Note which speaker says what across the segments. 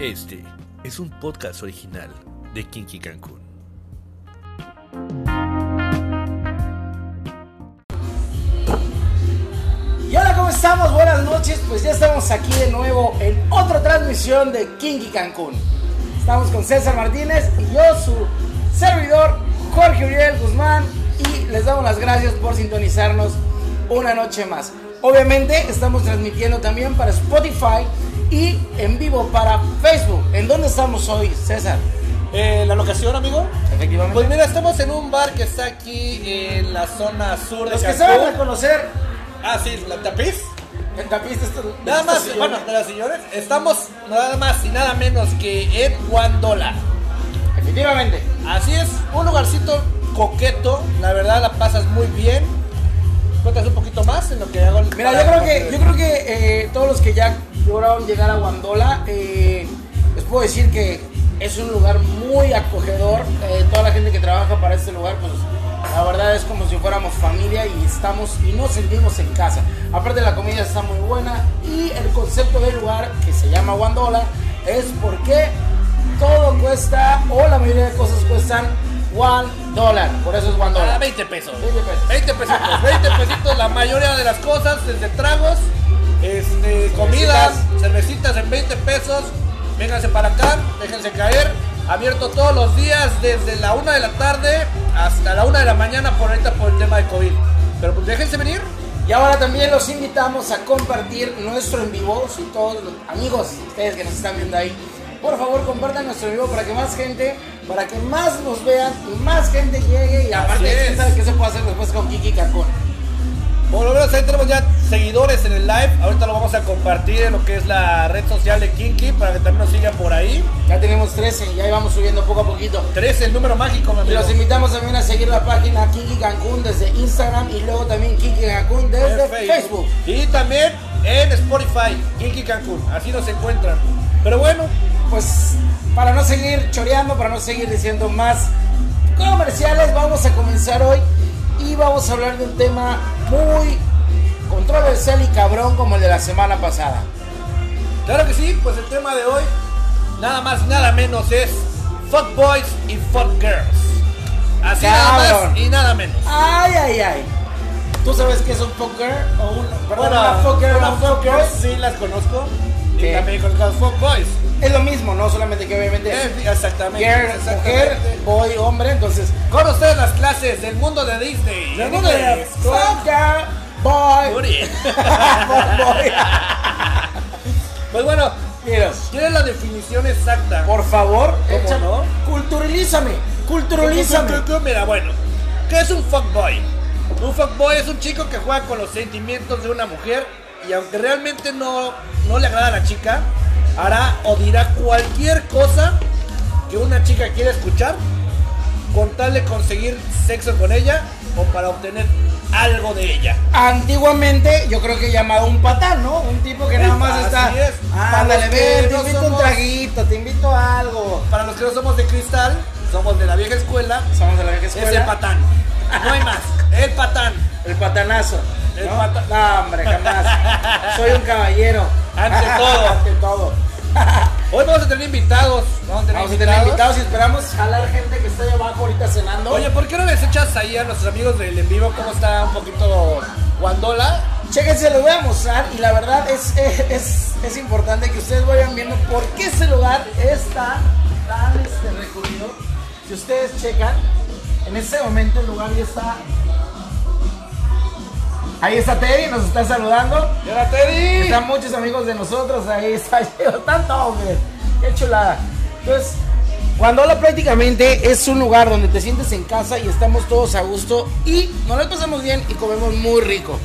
Speaker 1: Este es un podcast original de Kinky Cancún.
Speaker 2: Y hola, ¿cómo estamos? Buenas noches. Pues ya estamos aquí de nuevo en otra transmisión de Kinky Cancún. Estamos con César Martínez y yo, su servidor, Jorge Uriel Guzmán. Y les damos las gracias por sintonizarnos una noche más. Obviamente estamos transmitiendo también para Spotify y en vivo para Facebook. ¿En dónde estamos hoy, César?
Speaker 3: Eh, ¿La locación, amigo?
Speaker 2: Efectivamente.
Speaker 3: Pues mira, estamos en un bar que está aquí en la zona sur de
Speaker 2: Los que
Speaker 3: Cancún.
Speaker 2: saben reconocer
Speaker 3: Ah, sí, la tapiz.
Speaker 2: el tapiz de estos-
Speaker 3: Nada más, bueno, de las señores, estamos nada más y nada menos que en Dollar.
Speaker 2: Efectivamente.
Speaker 3: Así es, un lugarcito coqueto, la verdad la pasas muy bien. Cuéntanos un poquito más en lo que hago. el-
Speaker 2: Mira, yo creo que, yo creo que eh, todos los que ya lograron llegar a Guandola, eh, les puedo decir que es un lugar muy acogedor. Eh, toda la gente que trabaja para este lugar, pues la verdad es como si fuéramos familia y estamos y nos sentimos en casa. Aparte la comida está muy buena y el concepto del lugar que se llama Guandola es porque todo cuesta o la mayoría de cosas cuestan one dólar. Por eso es one
Speaker 3: Ah,
Speaker 2: dólar.
Speaker 3: 20 pesos.
Speaker 2: 20 pesos.
Speaker 3: 20 pesitos, 20 pesitos la mayoría de las cosas, desde tragos, este, comidas, cervecitas en 20 pesos. Vénganse para acá, déjense caer. Abierto todos los días desde la 1 de la tarde hasta la 1 de la mañana por ahorita por el tema de COVID. Pero pues déjense venir.
Speaker 2: Y ahora también los invitamos a compartir nuestro en vivo. Si todos los amigos, ustedes que nos están viendo ahí, por favor compartan nuestro en vivo para que más gente, para que más nos vean y más gente llegue. Y aparte. ¿quién sabe qué se puede hacer después con Kiki Cancún?
Speaker 3: Por lo menos ahí tenemos ya seguidores en el live. Ahorita lo vamos a compartir en lo que es la red social de Kinky para que también nos sigan por ahí.
Speaker 2: Ya tenemos 13 y ahí vamos subiendo poco a poquito.
Speaker 3: 13, el número mágico, mi
Speaker 2: Y los invitamos también a seguir la página Kiki Cancún desde Instagram y luego también Kiki Cancún desde
Speaker 3: en
Speaker 2: Facebook.
Speaker 3: Y también en Spotify, Kinky Cancún. Así nos encuentran. Pero bueno,
Speaker 2: Pues para no seguir choreando, para no seguir diciendo más comerciales, vamos a comenzar hoy y vamos a hablar de un tema muy controversial y cabrón como el de la semana pasada.
Speaker 3: claro que sí, pues el tema de hoy, nada más, nada menos es Fuck Boys y Fuck Girls. Así nada
Speaker 2: Cabrón.
Speaker 3: más y nada menos.
Speaker 2: Ay, ay, ay. ¿Tú sabes qué es un fucker o un perdón, una
Speaker 3: Bueno,
Speaker 2: fucker o
Speaker 3: una
Speaker 2: un
Speaker 3: Fuck
Speaker 2: fucker?
Speaker 3: Sí las conozco.
Speaker 2: ¿Qué?
Speaker 3: Y también conozco a los Fuck Boys.
Speaker 2: Es lo mismo, no solamente que obviamente
Speaker 3: Eh, exactamente.
Speaker 2: girl,
Speaker 3: exactamente.
Speaker 2: mujer, boy, hombre, entonces
Speaker 3: Con ustedes las clases del mundo de Disney.
Speaker 2: el
Speaker 3: en
Speaker 2: mundo de fucker, boy, boy.
Speaker 3: Pues bueno,
Speaker 2: Mira,
Speaker 3: ¿quieres la definición exacta?
Speaker 2: Por favor,
Speaker 3: ¿Cómo
Speaker 2: echa-
Speaker 3: no?
Speaker 2: culturilízame, culturilízame.
Speaker 3: Mira, bueno, ¿qué es un fuckboy? Un fuckboy es un chico que juega con los sentimientos de una mujer y aunque realmente no, no le agrada a la chica, hará o dirá cualquier cosa que una chica quiera escuchar con tal de conseguir sexo con ella o para obtener algo de ella.
Speaker 2: Antiguamente, yo creo que llamado un patán, ¿no? Un tipo que nada más
Speaker 3: Así
Speaker 2: está.
Speaker 3: es.
Speaker 2: Ándale, ven, te
Speaker 3: no
Speaker 2: invito un traguito, te invito a algo.
Speaker 3: Para los que no somos de cristal, somos de la vieja escuela,
Speaker 2: Somos de la vieja
Speaker 3: es
Speaker 2: escuela.
Speaker 3: el patán. No hay más, el patán.
Speaker 2: El patanazo.
Speaker 3: El
Speaker 2: ¿no?
Speaker 3: pata-
Speaker 2: No, hombre, jamás. Soy un caballero.
Speaker 3: Ante todo.
Speaker 2: Ante todo.
Speaker 3: Hoy vamos a tener invitados. Vamos a tener,
Speaker 2: Vamos invitados y esperamos jalar gente que está ahí abajo ahorita cenando.
Speaker 3: Oye, ¿por qué no les echas ahí a nuestros amigos del en vivo cómo está un poquito Guandola?
Speaker 2: Chéquense, lo voy a mostrar y la verdad es, es, es importante que ustedes vayan viendo por qué ese lugar es tan, tan este, recurrido. Si ustedes checan, en este momento el lugar ya está... Ahí está Teddy, nos está saludando.
Speaker 3: ¡Y ahora Teddy!
Speaker 2: Están muchos amigos de nosotros, ahí está tanto hombre, qué chulada. Entonces, Guandola prácticamente es un lugar donde te sientes en casa y estamos todos a gusto y nos lo pasamos bien y comemos muy rico.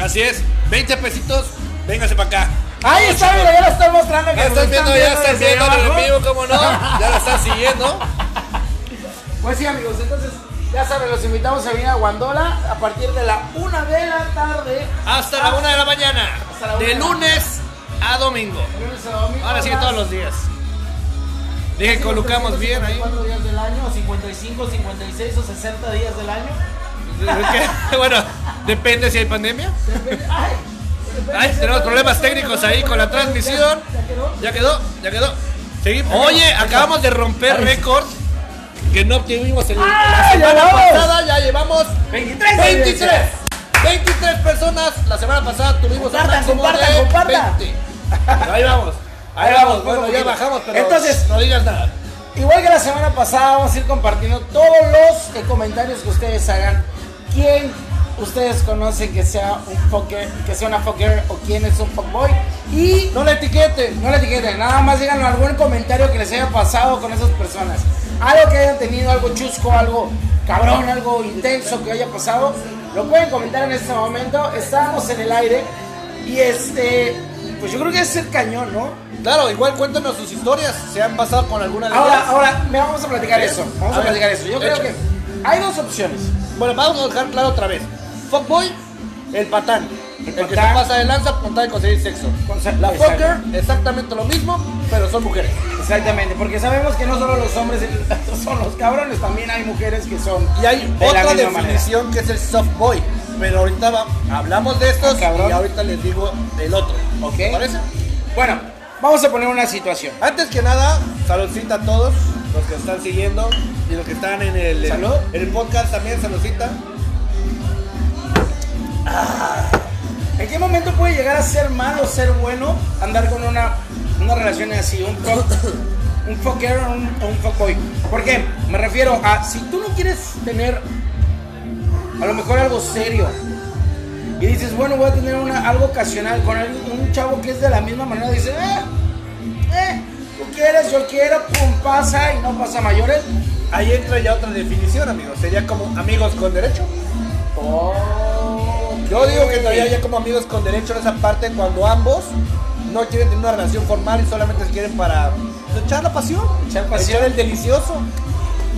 Speaker 3: Así es, 20 pesitos, véngase para acá.
Speaker 2: Ahí
Speaker 3: Vamos,
Speaker 2: está, mira, ya la están mostrando.
Speaker 3: Ya
Speaker 2: nos
Speaker 3: están viendo, ya están
Speaker 2: desde
Speaker 3: viendo en el vivo, cómo no. Ya la están siguiendo.
Speaker 2: Pues sí, amigos, entonces ya saben, los invitamos a venir a Guandola a partir de la una de la tarde.
Speaker 3: Hasta la una de la mañana.
Speaker 2: Hasta la una
Speaker 3: De
Speaker 2: de la
Speaker 3: lunes a domingo.
Speaker 2: de lunes a domingo,
Speaker 3: Ahora sí, todos los días. Dije que colocamos bien ahí.
Speaker 2: 54 días del año, 55, 56 o 60 días del año.
Speaker 3: Bueno, depende si hay pandemia.
Speaker 2: Depende- Ay, depende
Speaker 3: Ay,
Speaker 2: si-
Speaker 3: tenemos problemas técnicos ahí con la transmisión.
Speaker 2: ¿Ya quedó?
Speaker 3: Ya quedó, ya quedó. Seguimos. Oye, acabamos de romper récord que no obtuvimos en
Speaker 2: ¡Ah,
Speaker 3: la semana
Speaker 2: llevamos!
Speaker 3: pasada. Ya llevamos
Speaker 2: 23
Speaker 3: 23. 23 personas. La semana pasada tuvimos un máximo
Speaker 2: compartan,
Speaker 3: de
Speaker 2: compartan.
Speaker 3: 20. Ahí vamos. Ahí
Speaker 2: Ahí
Speaker 3: vamos.
Speaker 2: vamos,
Speaker 3: Bueno, ya bajamos, pero
Speaker 2: Entonces-
Speaker 3: no digas nada.
Speaker 2: Igual que la semana pasada, vamos a ir compartiendo todos los comentarios que ustedes hagan. ¿Quién ustedes conocen que sea un fucker, que sea una fucker o quién es un fuckboy? Y
Speaker 3: No le etiqueten.
Speaker 2: no le etiqueten, nada más díganos algún comentario que les haya pasado con esas personas. Algo que hayan tenido, algo chusco, algo cabrón, algo intenso que haya pasado. Lo pueden comentar en este momento. Estamos en el aire. Y este, pues yo creo que es el cañón, ¿no?
Speaker 3: Claro, igual cuéntanos sus historias. ¿Se han pasado con alguna de
Speaker 2: Ahora,
Speaker 3: ellas?
Speaker 2: ahora, me vamos a platicar eso. Vamos
Speaker 3: A
Speaker 2: a, platicar eso. Yo creo
Speaker 3: hecho.
Speaker 2: que hay dos opciones.
Speaker 3: Bueno, vamos a dejar claro otra vez. Fuckboy, el patán. El, que se pasa de lanza con tal de conseguir sexo.
Speaker 2: Con
Speaker 3: La fucker, exactamente lo mismo, pero son mujeres.
Speaker 2: Exactamente, porque sabemos que no solo los hombres son los cabrones, también hay mujeres que son.
Speaker 3: Y hay
Speaker 2: de
Speaker 3: otra definición que es el soft boy. Pero ahorita va- hablamos de estos
Speaker 2: Ah,
Speaker 3: y ahorita les digo el otro.
Speaker 2: Ok.
Speaker 3: ¿Te parece?
Speaker 2: Bueno, vamos a poner una situación.
Speaker 3: Antes que nada, saludcita a todos los que están siguiendo y los que están en el, en el podcast también, saludcita.
Speaker 2: ¿En qué momento puede llegar a ser malo, ser bueno, andar con una, una relación así, un fuck, un fucker o un, un fuckboy? ¿Por qué? Me refiero a si tú no quieres tener a lo mejor algo serio y dices, bueno, voy a tener una, algo ocasional con un chavo que es de la misma manera, dice, eh, eh, tú quieres, yo quiero, pum, pasa y no pasa mayores.
Speaker 3: Ahí entra ya otra definición, amigos. Sería como amigos con derecho. Yo digo que entraría ya como amigos con derecho en esa parte cuando ambos no quieren tener una relación formal y solamente se quieren para pues, echar la pasión,
Speaker 2: Echar pasión.
Speaker 3: el delicioso.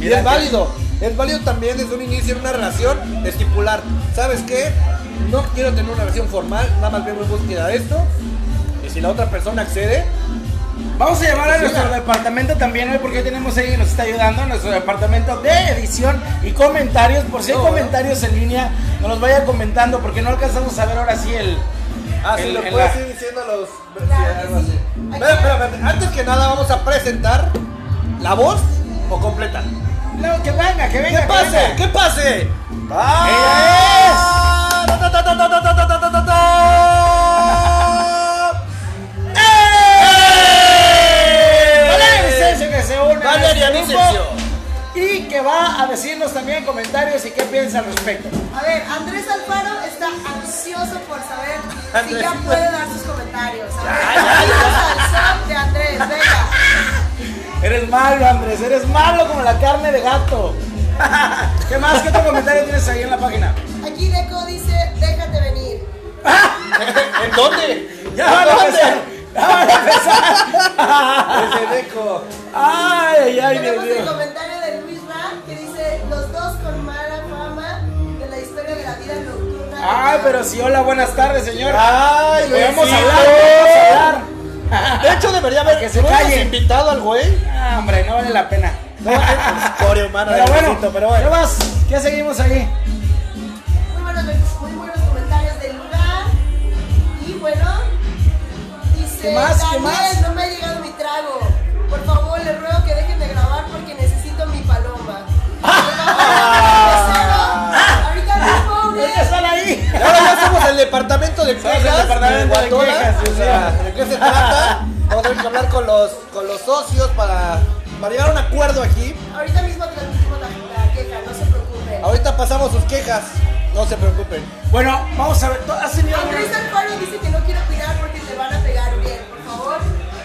Speaker 3: Y es válido, es válido también desde un inicio en una relación estipular, ¿sabes qué? No quiero tener una relación formal, nada más vengo en búsqueda de esto. Y si la otra persona accede,
Speaker 2: Vamos a llamar a
Speaker 3: Sí,
Speaker 2: nuestro departamento también hoy porque tenemos ahí que nos está ayudando, nuestro departamento de edición y comentarios. Por si hay
Speaker 3: No,
Speaker 2: comentarios en línea, nos los vaya comentando porque no alcanzamos a ver ahora sí el.
Speaker 3: Ah, sí, lo
Speaker 2: el-
Speaker 3: puedes
Speaker 2: la-
Speaker 3: ir diciendo a los.
Speaker 4: Claro
Speaker 3: sí,
Speaker 4: que
Speaker 3: algo así.
Speaker 4: sí.
Speaker 3: Espera, espera, espera. Antes que nada, vamos a presentar la voz o completa.
Speaker 2: No, que venga, que
Speaker 3: ¿Qué
Speaker 2: venga. que
Speaker 3: pase?
Speaker 2: venga.
Speaker 3: ¿Qué pase?
Speaker 2: ¡Ella se une a
Speaker 3: Valeria
Speaker 2: este grupo
Speaker 3: Vicencio.
Speaker 2: Y que va a decirnos también comentarios y qué piensa al respecto.
Speaker 4: A ver, Andrés Alfaro está ansioso por saber si ya puede dar sus comentarios. A ver, de Andrés, venga.
Speaker 2: Eres malo, Andrés, eres malo como la carne de gato. ¿Qué más? ¿Qué otro comentario tienes ahí en la página?
Speaker 4: Aquí Deco dice, déjate venir.
Speaker 3: ¿En dónde?
Speaker 2: Ya van a a empezar.
Speaker 3: Deco.
Speaker 2: Ay, ay, ay, Dios
Speaker 4: Tenemos el comentario de Luis Ra que dice, los dos con mala fama de la historia de la vida nocturna.
Speaker 2: Ay, pero sí, hola, buenas tardes, señor.
Speaker 3: Ay,
Speaker 2: Podemos
Speaker 3: Luisito.
Speaker 2: hablar, podemos hablar.
Speaker 3: De hecho, debería haber
Speaker 2: Que se
Speaker 3: ¿no hemos
Speaker 2: calle.
Speaker 3: invitado al güey.
Speaker 2: Ah, hombre, no vale la pena.
Speaker 3: No, es historia humana
Speaker 2: Pero
Speaker 3: de
Speaker 2: bueno,
Speaker 3: pero
Speaker 2: ¿qué
Speaker 3: bueno.
Speaker 2: más? ¿Qué seguimos ahí?
Speaker 4: Dice,
Speaker 2: ¿Qué más? ¿Qué
Speaker 4: Daniel,
Speaker 2: más?
Speaker 4: no me ha llegado mi trago. Por favor, les ruego que dejen de grabar porque necesito mi paloma. Ahorita.
Speaker 3: Y ahora ya somos el departamento de
Speaker 2: Somos el
Speaker 3: quejas.
Speaker 2: departamento de
Speaker 3: Guatola.
Speaker 2: quejas,
Speaker 3: O sea. ¿de qué se trata? Vamos a tener que hablar con los, con los socios para, para llegar a un acuerdo aquí.
Speaker 4: Ahorita mismo transmitimos la, la queja, no se preocupen.
Speaker 3: Ahorita pasamos sus quejas. No se preocupen.
Speaker 2: Bueno, vamos a ver. ¿tú ¿Has tenido
Speaker 4: Andrés Alfaro dice que no quiere opinar porque te van a pegar favor.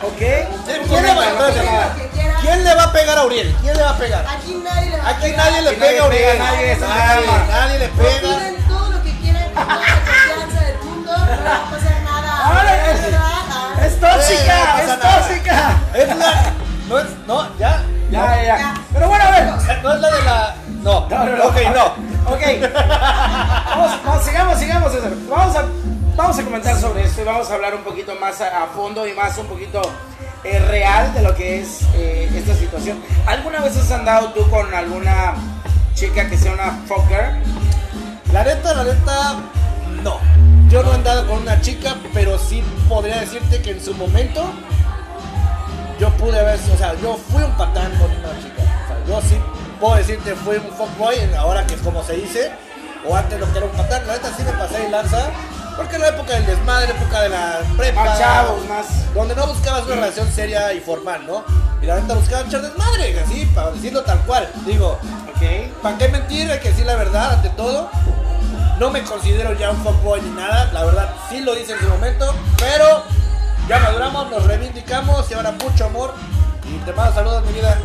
Speaker 2: Ok.
Speaker 3: ¿Quién le, va,
Speaker 2: no.
Speaker 3: ¿Quién le va a pegar a Uriel? ¿Quién le va a pegar?
Speaker 4: Aquí nadie le va a
Speaker 3: Aquí
Speaker 4: pegar.
Speaker 3: nadie le
Speaker 2: Aquí
Speaker 3: pega a
Speaker 2: nadie
Speaker 3: Uriel.
Speaker 2: nadie,
Speaker 3: Nadie,
Speaker 2: norma.
Speaker 3: nadie le pega.
Speaker 4: Opinen todo lo que quieran con toda la confianza del mundo, no va a pasar nada.
Speaker 2: Ahora es-
Speaker 4: ¿verdad?
Speaker 2: Es
Speaker 3: no
Speaker 2: tóxica, es tóxica.
Speaker 3: Es la. No es. No, ya.
Speaker 2: Ya, ya, ya.
Speaker 4: Ya.
Speaker 2: Pero bueno, a ver.
Speaker 3: No es la de la. No.
Speaker 2: No, no, no.
Speaker 3: Ok, no.
Speaker 2: Ok. Vamos, vamos, sigamos, sigamos, César. Vamos a, vamos a comentar sobre esto y vamos a hablar un poquito más a, a fondo y más un poquito eh, real de lo que es eh, esta situación. ¿Alguna vez has andado tú con alguna chica que sea una fucker?
Speaker 3: La neta, la neta, no. Yo no he andado con una chica, pero sí podría decirte que en su momento yo pude haber, o sea, yo fui un patán con una chica. O sea, yo sí puedo decirte fui un fuckboy, ahora que es como se dice, o antes lo que era un patán. La neta sí me pasé y lanza, porque en la época del desmadre, época de la prepa.
Speaker 2: Más chavos, más.
Speaker 3: Donde no buscabas una relación seria y formal, ¿no? Y la neta buscaba echar desmadre, así, para decirlo tal cual. Digo,
Speaker 2: Ok.
Speaker 3: ¿para qué mentir? Hay que decir la verdad ante todo. No me considero ya un fuckboy ni nada, la verdad sí lo hice en su momento, pero ya maduramos, nos reivindicamos y ahora mucho amor. Y te mando saludos, mi vida,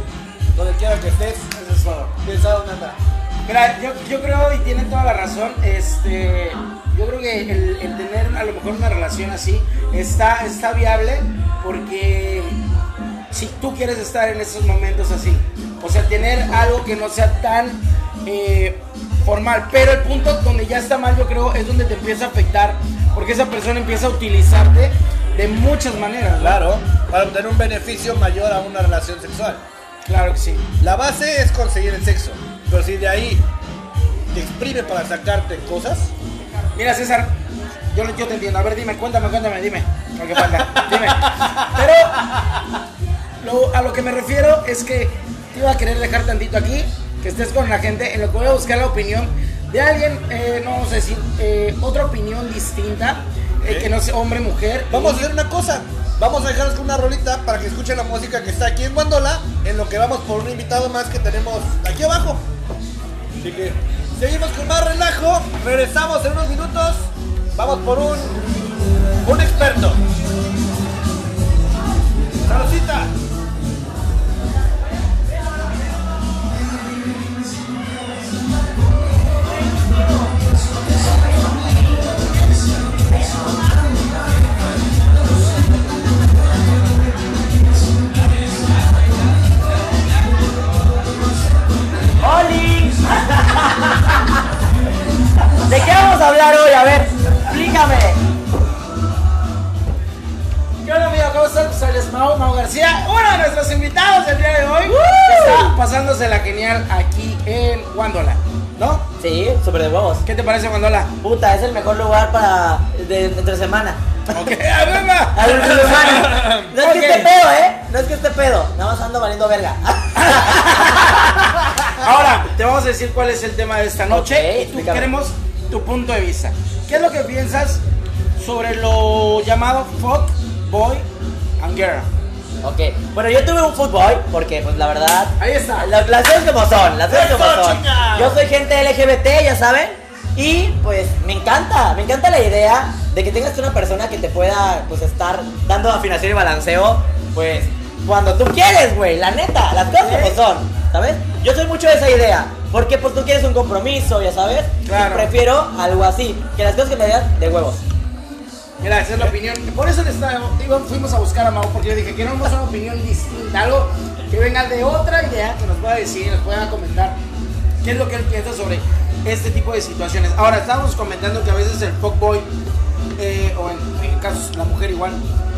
Speaker 3: donde quiera que estés.
Speaker 2: Eso es todo.
Speaker 3: ¿Quién sabe dónde anda?
Speaker 2: Mira, yo, yo creo, y tienen toda la razón, este, yo creo que el, el tener a lo mejor una relación así está, está viable porque si tú quieres estar en esos momentos así, o sea, tener algo que no sea tan eh, formal, pero el punto donde ya está mal yo creo es donde te empieza a afectar porque esa persona empieza a utilizarte de muchas maneras. ¿no?
Speaker 3: Claro, para obtener un beneficio mayor a una relación sexual.
Speaker 2: Claro que sí.
Speaker 3: La base es conseguir el sexo, pero si de ahí te exprime para sacarte cosas,
Speaker 2: Mira, César, yo, yo te entiendo. A ver, dime, cuéntame, cuéntame, dime. Lo que falta, dime. Pero lo- a lo que me refiero es que te iba a querer dejar tantito aquí, que estés con la gente, en lo que voy a buscar la opinión de alguien, eh, no a decir, eh, otra opinión distinta, eh, que no sea hombre, mujer.
Speaker 3: Vamos a hacer una cosa. Vamos a dejarnos con una rolita para que escuchen la música que está aquí en Guandola, en lo que vamos por un invitado más que tenemos aquí abajo. Así que seguimos con más relajo. Regresamos en unos minutos. Vamos por un un experto. Saludcita.
Speaker 5: ¿De qué vamos a hablar hoy? A ver, explícame.
Speaker 2: ¿Qué onda, amigo? ¿Cómo estás? Soy el Mau, Mau García, uno de nuestros invitados del día de hoy, que está pasándose la genial aquí en Guandola, ¿no?
Speaker 5: Sí, súper de huevos.
Speaker 2: ¿Qué te parece Guandola?
Speaker 5: Puta, es el mejor lugar para de, entre semana.
Speaker 2: Ok, a ver, va.
Speaker 5: A ver, entre semana. No es que esté pedo, ¿eh? No es que esté pedo. Nada más ando valiendo verga.
Speaker 2: Ahora, te vamos a decir cuál es el tema de esta noche
Speaker 5: Ok,
Speaker 2: y tú
Speaker 5: explícame.
Speaker 2: queremos tu punto de vista. ¿Qué es lo que piensas sobre lo llamado fuck, boy and girl?
Speaker 5: Ok, bueno, yo tuve un fútbol porque, pues la verdad.
Speaker 2: Ahí está.
Speaker 5: la- las cosas como son, las cosas como
Speaker 3: ¡Eso,
Speaker 5: son. Yo soy gente LGBT, ya saben. Y pues me encanta, me encanta la idea de que tengas una persona que te pueda pues estar dando afinación y balanceo, pues cuando tú quieres, güey, la neta, las cosas como son, ¿sabes? Yo soy mucho de esa idea, porque pues tú quieres un compromiso, ya sabes.
Speaker 2: Claro.
Speaker 5: Y prefiero algo así, que las cosas que me digan de huevos.
Speaker 2: Mira, esa es la opinión. Por eso le está- digo, fuimos a buscar a Mau, porque yo dije, queremos una opinión distinta, algo que venga de otra idea, que nos pueda decir, nos pueda comentar qué es lo que él piensa sobre este tipo de situaciones. Ahora, estábamos comentando que a veces el fuckboy, eh, o en, en casos la mujer igual,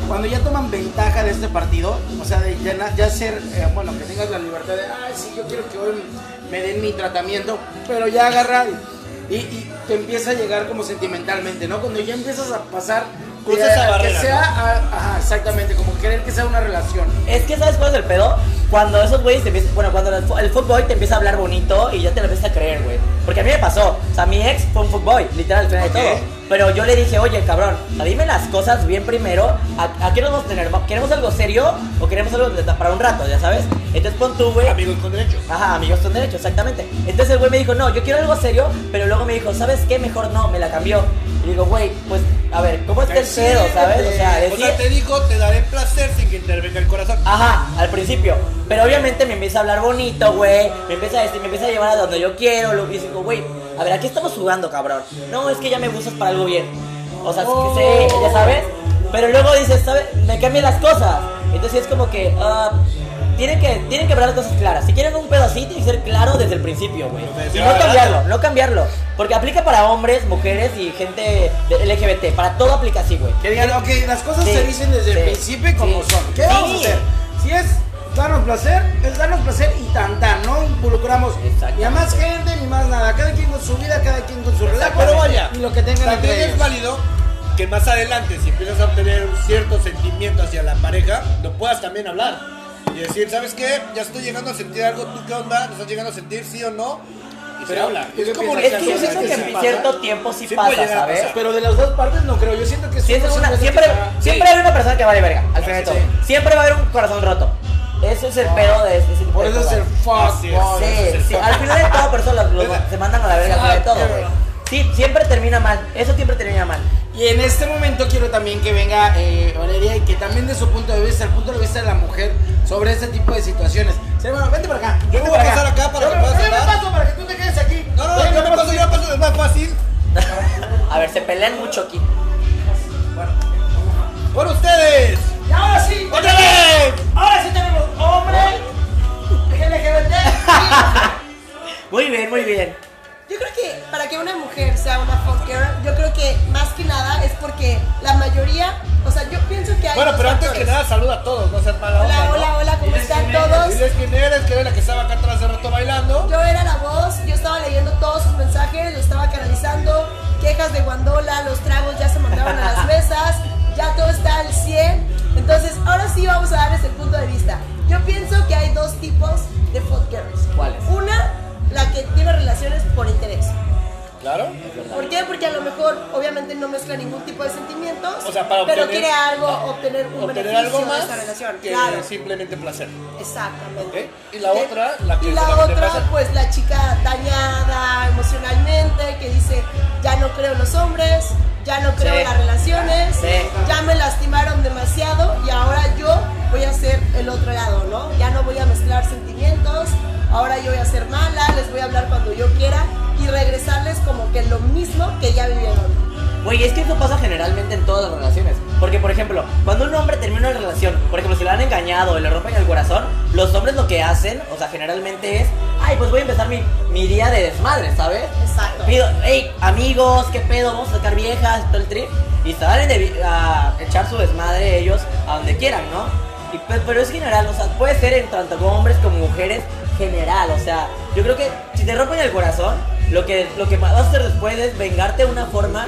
Speaker 2: cuando ya toman ventaja de este partido, o sea, de ya, ya ser, eh, bueno, que tengas la libertad de, ay, sí, yo quiero que hoy me den mi tratamiento, pero ya agarra y, y te empieza a llegar como sentimentalmente, ¿no? Cuando ya empiezas a pasar
Speaker 3: Cruza
Speaker 2: de-
Speaker 3: esa
Speaker 2: que
Speaker 3: barrera,
Speaker 2: sea, a- ajá, exactamente, como querer que sea una relación.
Speaker 5: Es que, ¿sabes cuál es el pedo? Cuando esos güeyes te empiezan, bueno, cuando el, fútbol te empieza a hablar bonito y ya te lo empiezas a creer, güey. Porque a mí me pasó, o sea, mi ex fue un fútbol, literal, al final
Speaker 2: Ok.
Speaker 5: de todo. Pero yo le dije, oye, cabrón, dime las cosas bien primero. ¿A, a qué nos vamos a tener? ¿Queremos algo serio o queremos algo de- para un rato, ya sabes? Entonces pon tú, güey.
Speaker 3: Amigos con derechos.
Speaker 5: Ajá, amigos con derecho, exactamente. Entonces el güey me dijo, no, yo quiero algo serio, pero luego me dijo, ¿sabes qué? Mejor no, me la cambió. Y digo, güey, pues, a ver, ¿cómo está el pedo, sabes? O sea,
Speaker 3: O sea,
Speaker 5: decía-
Speaker 3: te dijo, te daré placer sin que intervenga el corazón.
Speaker 5: Ajá, al principio. Pero obviamente me empieza a hablar bonito, güey. Me empieza a decir, me empieza a llevar a donde yo quiero. Lo, y digo, güey, a ver, ¿a qué estamos jugando, cabrón? No, es que ya me gustas para algo bien. O sea,
Speaker 2: Oh.
Speaker 5: que sé, ya sabes. Pero luego dices, ¿sabes? Me cambian las cosas. Entonces es como que, ah, tienen que, tienen que ver las cosas claras. Si quieren un pedo así, tiene que ser claro desde el principio, güey. Y no cambiarlo, no cambiarlo. Porque aplica para hombres, mujeres y gente LGBT. Para todo aplica así, güey.
Speaker 2: Que digan, ok, las cosas
Speaker 5: Sí,
Speaker 2: se dicen desde el
Speaker 5: sí,
Speaker 2: principio y como
Speaker 5: sí.
Speaker 2: son. ¿Qué vamos a hacer? Si es darnos placer, es darnos placer y tan tan, no involucramos ni a más gente ni más nada. Cada quien con su vida, cada quien con su relajo
Speaker 3: Pero vaya,
Speaker 2: y lo que tengan
Speaker 3: también es
Speaker 2: ellos.
Speaker 3: válido que más adelante, si empiezas a obtener un cierto sentimiento hacia la pareja, lo puedas también hablar. Y decir, ¿sabes qué? Ya estoy llegando a sentir algo, ¿tú qué onda? ¿Lo estás llegando a sentir sí o no? Y se
Speaker 2: Pero,
Speaker 3: habla.
Speaker 2: ¿tú qué
Speaker 3: Es como?
Speaker 5: Es que yo siento que en cierto tiempo sí, pasa, ¿sabes?
Speaker 3: pasar.
Speaker 2: Pero de las dos partes no creo. Yo siento que
Speaker 5: Siempre, una- siempre,
Speaker 2: que
Speaker 5: siempre hay una persona que vale verga, al final de todo.
Speaker 2: Sí.
Speaker 5: Siempre va a haber un corazón roto. Eso es el pedo de ese tipo
Speaker 2: Por
Speaker 5: de
Speaker 2: eso es el fuck.
Speaker 5: Sí, sí,
Speaker 3: fuck.
Speaker 5: al final de todo, por eso los- los- se mandan a la verga al final de todo, güey. Sí, siempre termina mal. Eso siempre termina mal.
Speaker 2: Y en este momento quiero también que venga eh, Valeria y que también de su punto de vista, el punto de vista de la mujer sobre este tipo de situaciones. Sí, bueno, vente para acá.
Speaker 3: Yo me voy a pasar acá para
Speaker 2: Yo
Speaker 3: que puedas
Speaker 2: yo me paso para que tú te quedes aquí.
Speaker 3: No, no,
Speaker 2: Ven,
Speaker 3: yo me paso, yo me paso, es más fácil.
Speaker 5: A ver, se pelean mucho aquí.
Speaker 3: ¡Por ustedes!
Speaker 2: Y ahora sí,
Speaker 3: ¡Otra vez!
Speaker 2: ahora sí tenemos hombre LGBT.
Speaker 5: Muy bien, muy bien.
Speaker 4: Yo creo que para que una mujer sea una fuck girl, yo creo que más que nada es porque la mayoría, o sea, yo pienso que hay
Speaker 3: Bueno, pero antes que nada, saluda a todos, no seas mala onda,
Speaker 4: Hola,
Speaker 3: ¿no?
Speaker 4: hola, hola, ¿cómo están
Speaker 2: quién
Speaker 4: todos?
Speaker 3: Diles quién eres, que eres la que estaba acá atrás hace rato bailando.
Speaker 4: Yo era la voz, yo estaba leyendo todos sus mensajes, lo estaba canalizando, quejas de Guandola, los tragos ya se mandaron a las mesas, ya todo está al 100. Entonces, ahora sí vamos a darles el punto de vista. Yo pienso que hay dos tipos de fuck girls.
Speaker 5: ¿Cuáles?
Speaker 4: Una, la que tiene relaciones por interés.
Speaker 3: Claro.
Speaker 4: ¿Por qué? Porque a lo mejor, obviamente, no mezcla ningún tipo de sentimientos,
Speaker 3: O sea, para
Speaker 4: pero
Speaker 3: obtener-
Speaker 4: quiere algo, obtener un
Speaker 3: Obtener
Speaker 4: beneficio
Speaker 3: algo
Speaker 4: de
Speaker 3: más
Speaker 4: esta relación.
Speaker 3: que
Speaker 4: Claro,
Speaker 3: simplemente placer.
Speaker 4: exactamente.
Speaker 3: Y la otra, la que
Speaker 4: y la otra,
Speaker 3: pasa-
Speaker 4: pues la chica dañada emocionalmente, que dice, ya no creo en los hombres, ya no creo
Speaker 5: Sí.
Speaker 4: en las relaciones,
Speaker 5: Sí.
Speaker 4: ya me lastimaron demasiado y ahora yo voy a ser el otro lado, ¿no? Ya no voy a mezclar sentimientos, ahora yo voy a ser mala, les voy a hablar cuando yo quiera y regresarles como que lo mismo que ya vivieron.
Speaker 5: Güey, es que eso pasa generalmente en todas las relaciones. Porque, por ejemplo, cuando un hombre termina una relación, por ejemplo, si le han engañado y le rompen el corazón, los hombres lo que hacen, o sea, generalmente es, ay, pues voy a empezar mi, mi día de desmadre, ¿sabes?
Speaker 4: Exacto.
Speaker 5: Pido, hey, amigos, ¿qué pedo? Vamos a sacar viejas, todo el trip. Y salen de a echar su desmadre ellos a donde quieran, ¿no? Y, pe- pero es general, o sea, puede ser en tanto como hombres como mujeres, general. O sea, yo creo que si te rompen el corazón, lo que, lo que vas a hacer después es vengarte de una forma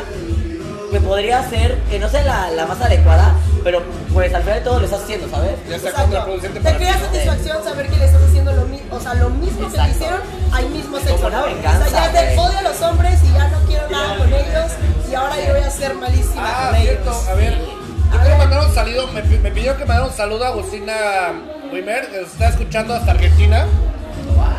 Speaker 5: que podría ser, que no sea la, la más adecuada, pero pues al final de todo lo estás haciendo, ¿sabes?
Speaker 3: Ya está contraproducente
Speaker 4: Te crea
Speaker 3: ti, ¿no?
Speaker 4: satisfacción saber que le estás haciendo lo mismo, o sea, lo mismo que te hicieron, ahí mismo se
Speaker 5: Como una venganza,
Speaker 4: O sea, ya
Speaker 5: güey.
Speaker 4: odio a los hombres y ya no quiero nada con ellos y ahora yo voy a ser malísima
Speaker 3: Ah,
Speaker 4: con
Speaker 3: cierto.
Speaker 4: ellos.
Speaker 3: A ver, yo quiero mandar un saludo. Me, me pidió que mandara un saludo a Agustina Wimer, que nos está escuchando hasta Argentina.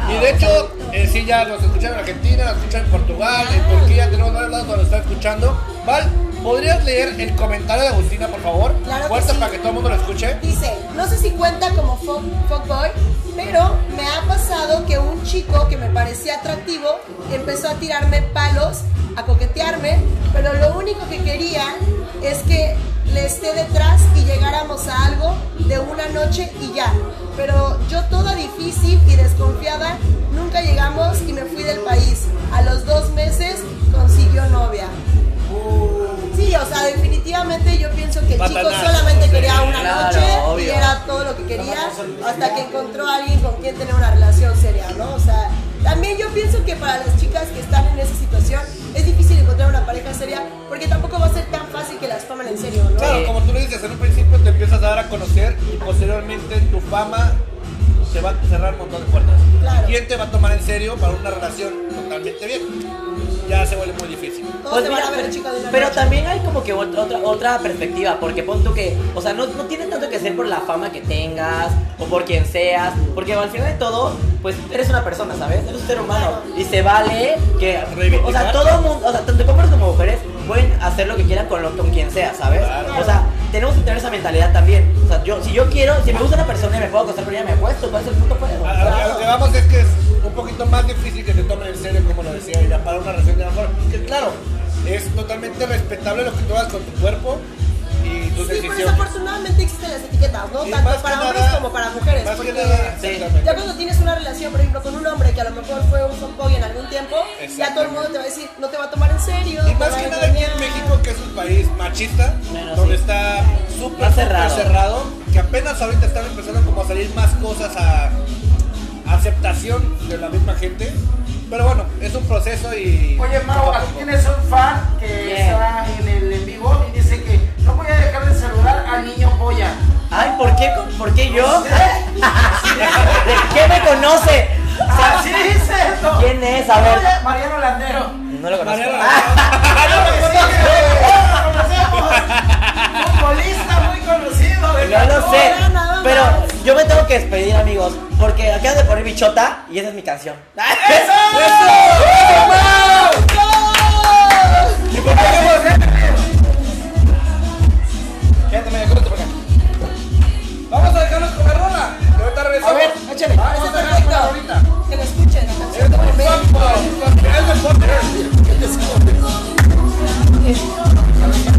Speaker 3: Y de hecho, eh, sí, ya nos escuchan en Argentina, nos escuchan en Portugal, en Turquía, tenemos varios lados donde nos están escuchando. Val, ¿podrías leer el comentario de Agustina, por favor?
Speaker 4: Claro que sí.
Speaker 3: para que todo el mundo lo escuche.
Speaker 4: Dice, no sé si cuenta como fuck, fuckboy, pero me ha pasado que un chico que me parecía atractivo empezó a tirarme palos, a coquetearme, pero lo único que quería es que le esté detrás y llegáramos a algo de una noche y ya. Pero yo toda difícil y desconfiada, nunca llegamos y me fui del país. A los dos meses consiguió novia. Sí, o sea, definitivamente yo pienso que el chico solamente quería una noche y era todo lo que quería hasta que encontró a alguien con quien tener una relación seria, ¿no? O sea, también yo pienso que para las chicas que están en esa situación es difícil encontrar una pareja seria porque tampoco va a ser tan fácil que las tomen en serio, ¿no?
Speaker 3: Claro, como tú lo dices, en un principio te empiezas a dar a conocer y posteriormente tu fama se va a cerrar un montón de puertas.
Speaker 4: Claro.
Speaker 3: ¿Quién te va a tomar en serio para una relación totalmente bien? Ya se vuelve muy difícil.
Speaker 5: Pues mira, pero, pero también hay como que otra, otra, otra perspectiva, porque pon tú que, o sea, no, no tiene tanto que ser por la fama que tengas o por quien seas, porque al final de todo, pues eres una persona, ¿sabes? Eres un ser humano y se vale que, o sea, todo mundo, o sea, tanto hombres como mujeres pueden hacer lo que quieran con, lo, con quien sea, ¿sabes?
Speaker 3: Claro.
Speaker 5: O sea, tenemos que tener esa mentalidad también. O sea, yo, si yo quiero, si me gusta una persona y me puedo acostar con ella, me acuesto, ¿cuál es el punto juego?
Speaker 3: A, a- a lo que vamos es que es poquito más difícil que te tomen en serio, como lo decía ella, para una relación de amor. Que claro, es totalmente respetable lo que tú hagas con tu cuerpo y tus
Speaker 4: Sí, pero
Speaker 3: decisiones.
Speaker 4: desafortunadamente existen las etiquetas, ¿no?
Speaker 3: Y
Speaker 4: Tanto para hombres
Speaker 3: nada-
Speaker 4: como para mujeres.
Speaker 3: Más que
Speaker 4: porque
Speaker 3: nada,
Speaker 5: Sí.
Speaker 4: ya cuando tienes una relación, por ejemplo, con un hombre que a lo mejor fue un fuckboy en algún tiempo, ya todo el mundo te va a decir, no te va a tomar en serio.
Speaker 3: Y más que nada aquí en. México, que es un país machista,
Speaker 5: Bueno,
Speaker 3: donde
Speaker 5: sí.
Speaker 3: está súper
Speaker 5: cerrado.
Speaker 3: cerrado, que apenas ahorita están empezando como a salir más cosas a aceptación de la misma gente. Pero bueno, es un proceso y.
Speaker 2: Oye, Mau, aquí tienes un fan que está en el en vivo y dice que no voy a dejar de saludar al niño polla.
Speaker 5: Ay, ¿por qué, ¿por qué yo? ¿De qué me conoce?
Speaker 2: Así dice esto.
Speaker 5: ¿Quién es? A ver.
Speaker 2: Mariano Landero.
Speaker 5: No lo conozco.
Speaker 3: Mariano-
Speaker 2: Futbolista muy conocido. de
Speaker 5: No lo sé, pero yo me tengo que despedir, amigos, porque acaban de poner bichota y esa es mi canción.
Speaker 3: ¿Y por qué hacemos Quédate, medio, corte por acá. Vamos a dejarlos con la rola. Y ahorita regresamos.
Speaker 2: A ver, échale.
Speaker 3: Ah, ese
Speaker 4: Perfecto.
Speaker 3: es perfecto. ahorita.
Speaker 4: Que lo escuchen
Speaker 3: es el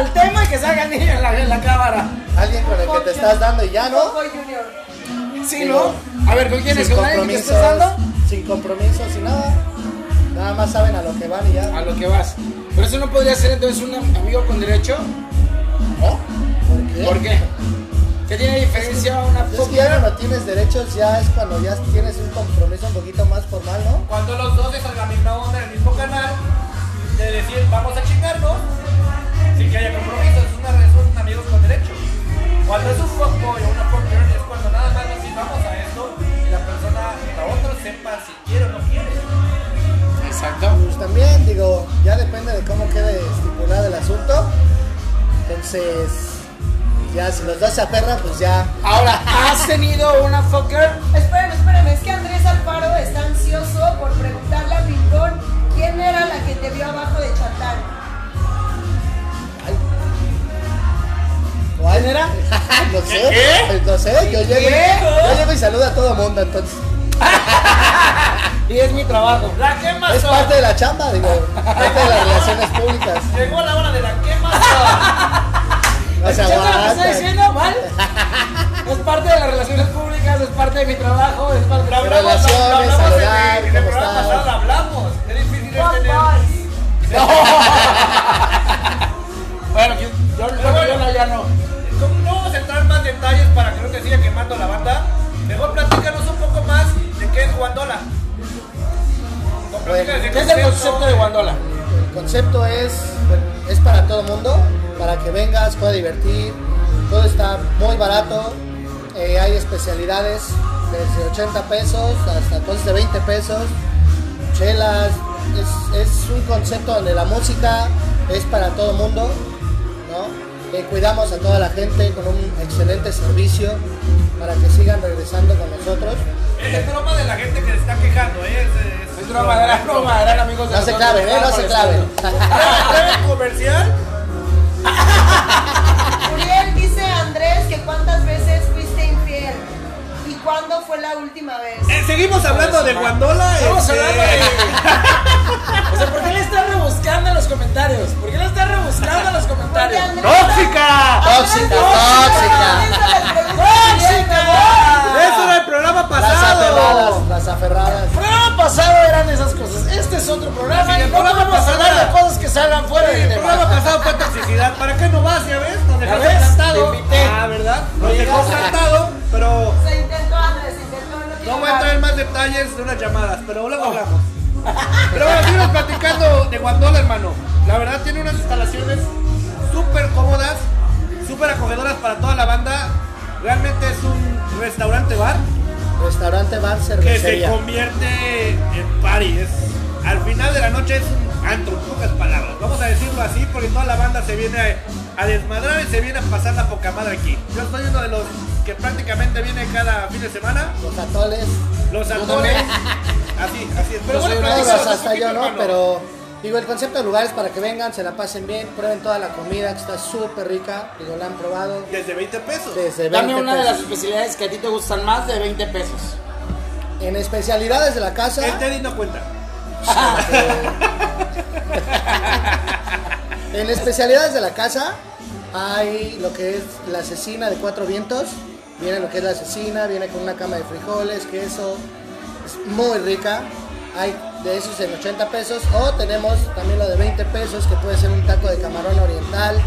Speaker 3: El
Speaker 2: tema que salga el niño en la, en la cámara.
Speaker 6: Alguien con el que te estás dando y ya, ¿no?
Speaker 2: Sí, ¿no? A ver, ¿con quién es?
Speaker 6: Sin
Speaker 2: ¿Con alguien que
Speaker 6: compromisos,
Speaker 2: estás dando?
Speaker 6: sin compromisos, sin nada. Nada más saben a lo que van y ya.
Speaker 2: A lo que vas. Pero eso no podría ser entonces un amigo con derecho.
Speaker 6: ¿No? ¿Por qué?
Speaker 2: ¿Por qué? ¿Qué tiene diferencia a una
Speaker 6: Es que ya cuando tienes derechos, ya es cuando ya tienes un compromiso un poquito más formal, ¿no?
Speaker 3: Cuando los dos están en la misma onda, en el mismo canal, de decir vamos a chingarnos, sin que haya compromiso, es una son amigos con derecho. Cuando es un fuckboy o una fuckgirl es cuando nada más nos vamos a esto y la persona, la otra sepa si quiere o no quiere.
Speaker 2: Exacto.
Speaker 6: Pues también, digo, ya depende de cómo quede estipulado el asunto. Entonces, ya si los dos se aferran, pues ya.
Speaker 2: Ahora, ¿has tenido una fuck girl?
Speaker 4: Espérame, espérame, es que Andrés Alfaro está ansioso por preguntarle a Pimpón quién era la que te vio abajo de Chatán.
Speaker 6: ¿Cuál era? no sé. Pues no sé, yo llego, y, yo llego y saludo a todo mundo, entonces.
Speaker 2: Y es mi trabajo.
Speaker 3: La quema
Speaker 6: Es parte de la chamba, digo, parte de las relaciones públicas.
Speaker 3: Llegó la hora de la quema
Speaker 6: No se
Speaker 2: ¿Escuchaste lo que
Speaker 6: aguanta.
Speaker 2: estoy diciendo? ¿Mal? Es parte de las relaciones públicas, es parte de mi trabajo, es parte de
Speaker 3: Lo
Speaker 2: la
Speaker 3: hablamos, lo- lo
Speaker 6: Relaciones,
Speaker 3: hablamos en
Speaker 6: saludar,
Speaker 3: el- en el
Speaker 6: ¿cómo
Speaker 3: programa pasado, hablamos. Qué difícil es
Speaker 4: Fuck
Speaker 3: tener.
Speaker 4: boys.
Speaker 2: Bueno, yo, ya no.
Speaker 3: No vamos a entrar más detalles para que no te siga quemando la banda. Mejor platícanos
Speaker 6: un poco más de qué es Guandola. ¿Qué es el concepto de Guandola? El concepto es, es para todo mundo, para que vengas, pueda divertir. Todo está muy barato. Eh, hay especialidades desde 80 pesos hasta cosas de 20 pesos. Chelas. Es, es un concepto donde la música es para todo mundo ¿no? Eh, cuidamos a toda la gente con un excelente servicio para que sigan regresando con nosotros.
Speaker 3: Es broma de la gente que se está quejando, ¿eh? Es, es-
Speaker 2: Es broma, era broma, eran amigos de
Speaker 6: No se claven, ¿eh? No se claven.
Speaker 3: ¿Breve comercial?
Speaker 4: Uriel dice Andrés que cuántas veces cuándo fue la última vez.
Speaker 3: Eh, seguimos hablando de Guandola.
Speaker 2: Estamos
Speaker 3: este,
Speaker 2: hablando de... O sea, ¿por qué le estás rebuscando en los comentarios? ¿Por qué le estás rebuscando en los comentarios?
Speaker 3: ¡Tóxica!
Speaker 6: Tóxica, tóxica.
Speaker 4: le pregunta a Uriel,
Speaker 3: Eso era el programa
Speaker 6: Las aferradas,
Speaker 3: pasado.
Speaker 6: las aferradas.
Speaker 2: El programa pasado eran esas cosas. Este es otro programa
Speaker 3: Sí,
Speaker 2: y
Speaker 3: el
Speaker 2: no
Speaker 3: programa
Speaker 2: vamos a
Speaker 3: pasado
Speaker 2: hablar de cosas que salgan fuera
Speaker 3: El
Speaker 2: del
Speaker 3: programa pasado fue toxicidad. ¿Para qué no vas? Ya ves, nos.
Speaker 2: Te invité.
Speaker 3: Ah, ¿verdad? Nos
Speaker 2: No
Speaker 3: dejó plantado, pero
Speaker 4: no
Speaker 3: voy a traer más detalles de unas llamadas, pero luego hablamos. Pero bueno, seguimos platicando de Guandola, hermano. La verdad tiene unas instalaciones súper cómodas, súper acogedoras para toda la banda. Realmente es un restaurante bar
Speaker 6: Restaurante, bar,
Speaker 3: que se
Speaker 6: cervecería.
Speaker 3: convierte en party. Es, al final de la noche es un antro, pocas palabras. Vamos a decirlo así porque toda la banda se viene a, a desmadrar y se viene a pasar la poca madre aquí. Yo soy uno de los que prácticamente viene cada fin de semana.
Speaker 6: Los atoles.
Speaker 3: Los atoles. Así, así es. Pero
Speaker 2: Yo
Speaker 3: bueno,
Speaker 6: hasta yo, ¿no?
Speaker 3: hermano.
Speaker 6: Pero digo, el concepto de lugar es para que vengan, se la pasen bien, prueben toda la comida que está súper rica. Digo, la han probado
Speaker 3: Desde 20 pesos.
Speaker 6: desde 20
Speaker 2: Dame una de las especialidades que a ti te gustan más de 20 pesos.
Speaker 6: En especialidades de la casa,
Speaker 3: El Teddy no cuenta.
Speaker 6: en especialidades de la casa hay lo que es la cecina de cuatro vientos. Viene lo que es la cecina, viene con una cama de frijoles, queso. Es muy rica. Hay de esos en 80 pesos. O tenemos también lo de 20 pesos, que puede ser un taco de camarón oriental,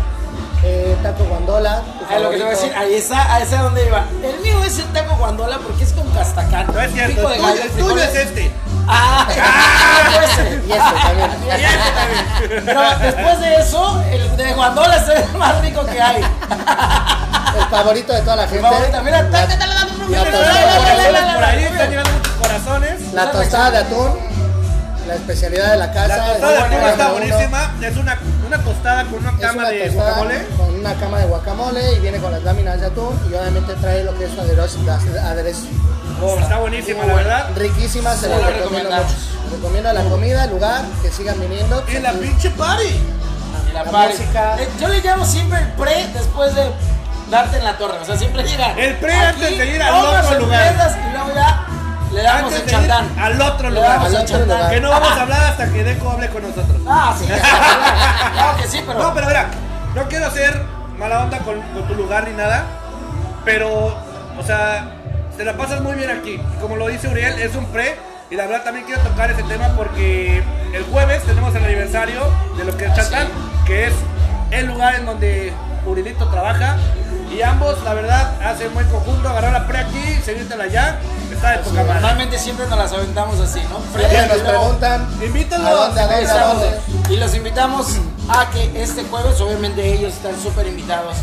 Speaker 6: eh, taco guandola.
Speaker 2: Ah, lo que te voy a decir, ahí está, ahí está donde iba. El mío es el taco guandola porque es con castacán.
Speaker 3: No es cierto. El tuyo, el es este.
Speaker 2: Ah, ah, ese.
Speaker 6: Y este también.
Speaker 2: Y este también. Pero después de eso, el de guandola es el más rico que hay.
Speaker 6: El favorito de toda la gente.
Speaker 2: mira,
Speaker 3: corazones por ahí, están llegando muchos corazones.
Speaker 6: La tostada de atún, la especialidad de la casa.
Speaker 3: La tostada
Speaker 6: es
Speaker 3: de atún está buenísima. Es una, una tostada con una cama
Speaker 6: una
Speaker 3: de guacamole.
Speaker 6: con una cama de guacamole y viene con las láminas de atún y obviamente trae lo que es su aderezo. aderezo.
Speaker 3: Oh, está buenísima, la verdad.
Speaker 6: Riquísima, se la
Speaker 2: la
Speaker 6: recomiendo mucho. Recomiendo la comida, el lugar, que sigan viniendo.
Speaker 3: Y la pinche party.
Speaker 2: Y la
Speaker 6: La
Speaker 2: party.
Speaker 6: música.
Speaker 2: Eh, Yo le llamo siempre el pre después de darte en la torre. O sea, siempre llega.
Speaker 3: El pre antes de ir al otro lugar.
Speaker 2: Y luego ya le damos el chandán.
Speaker 3: al otro lugar.
Speaker 6: Al otro lugar.
Speaker 3: Que no vamos a hablar hasta que Deco hable con nosotros.
Speaker 2: Ah, sí. claro, que sí, pero.
Speaker 3: No, pero mira, no quiero hacer mala onda con, con tu lugar ni nada, pero, o sea, te la pasas muy bien aquí. Como lo dice Uriel, es un pre. Y la verdad también quiero tocar ese tema porque el jueves tenemos el aniversario de lo que es Chantán, que es el lugar en donde Urielito trabaja. Y ambos, la verdad, hacen buen conjunto. Agarrar la pre aquí, seguírtela allá. Está de poca madre.
Speaker 2: Normalmente siempre nos las aventamos así, ¿no?
Speaker 6: Siempre nos preguntan
Speaker 3: Invítenlos.
Speaker 6: a dónde, a dónde, a
Speaker 2: Estamos
Speaker 6: dónde.
Speaker 2: de- Y los invitamos a que este jueves, obviamente ellos están súper invitados.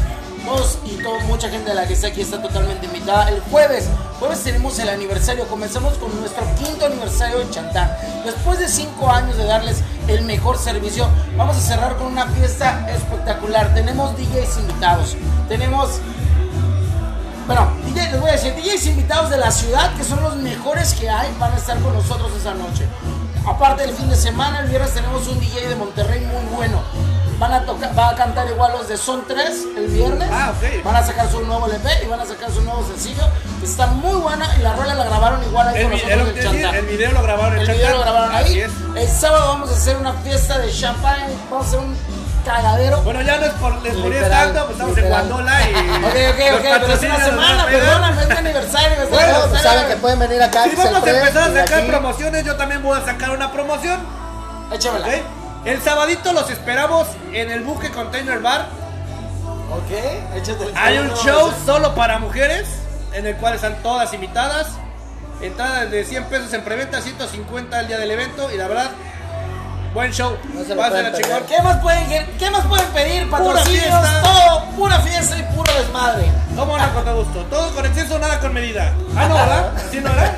Speaker 2: Todos y todo, mucha gente de la que está aquí está totalmente invitada. El jueves, jueves tenemos el aniversario. Comenzamos con nuestro quinto aniversario en Chantán. Después de cinco años de darles el mejor servicio, vamos a cerrar con una fiesta espectacular. Tenemos DJs invitados. Tenemos bueno, DJ, les voy a decir, DJs invitados de la ciudad, que son los mejores que hay, van a estar con nosotros esa noche. Aparte del fin de semana, el viernes tenemos un DJ de Monterrey muy bueno. Van a tocar, va a cantar igual los de Son 3 el viernes.
Speaker 3: Ah, ok.
Speaker 2: Van a sacar su nuevo LP y van a sacar su nuevo sencillo. que Está muy buena y la rola la grabaron igual ahí
Speaker 3: El,
Speaker 2: con nosotros
Speaker 3: que
Speaker 2: en Chantán.
Speaker 3: el video lo grabaron en
Speaker 2: El
Speaker 3: Chantán.
Speaker 2: video lo grabaron
Speaker 3: Así
Speaker 2: ahí.
Speaker 3: es.
Speaker 2: El sábado vamos a hacer una fiesta de champán. Vamos a hacer un cagadero.
Speaker 3: Bueno, ya no es por les ponía tanto, pues estamos
Speaker 6: literal.
Speaker 3: en Guandola y.
Speaker 2: Ok, ok, ok, pero es una semana, perdóname, es mi aniversario. es
Speaker 3: Bueno,
Speaker 6: pues saben que pueden venir acá.
Speaker 3: Si
Speaker 6: el
Speaker 3: vamos a empezar a sacar
Speaker 6: aquí-
Speaker 3: promociones, yo también voy a sacar una promoción.
Speaker 2: Échamela.
Speaker 3: El sabadito los esperamos en el Buque Container Bar.
Speaker 2: Ok, échate el
Speaker 3: Hay un show solo para mujeres, en el cual están todas invitadas. Entrada de 100 pesos en preventa, 150 al día del evento. Y la verdad, Buen show.
Speaker 6: No se lo
Speaker 3: Pásenla
Speaker 6: pueden
Speaker 3: chingón.
Speaker 6: perder.
Speaker 2: ¿Qué más pueden, qué más pueden pedir? Patrocinios,
Speaker 3: fiesta.
Speaker 2: todo, pura fiesta y puro desmadre.
Speaker 3: ¿Cómo no? Con todo gusto. Todo con exceso, nada con medida. Ah, no, ¿verdad? ¿Sí no era?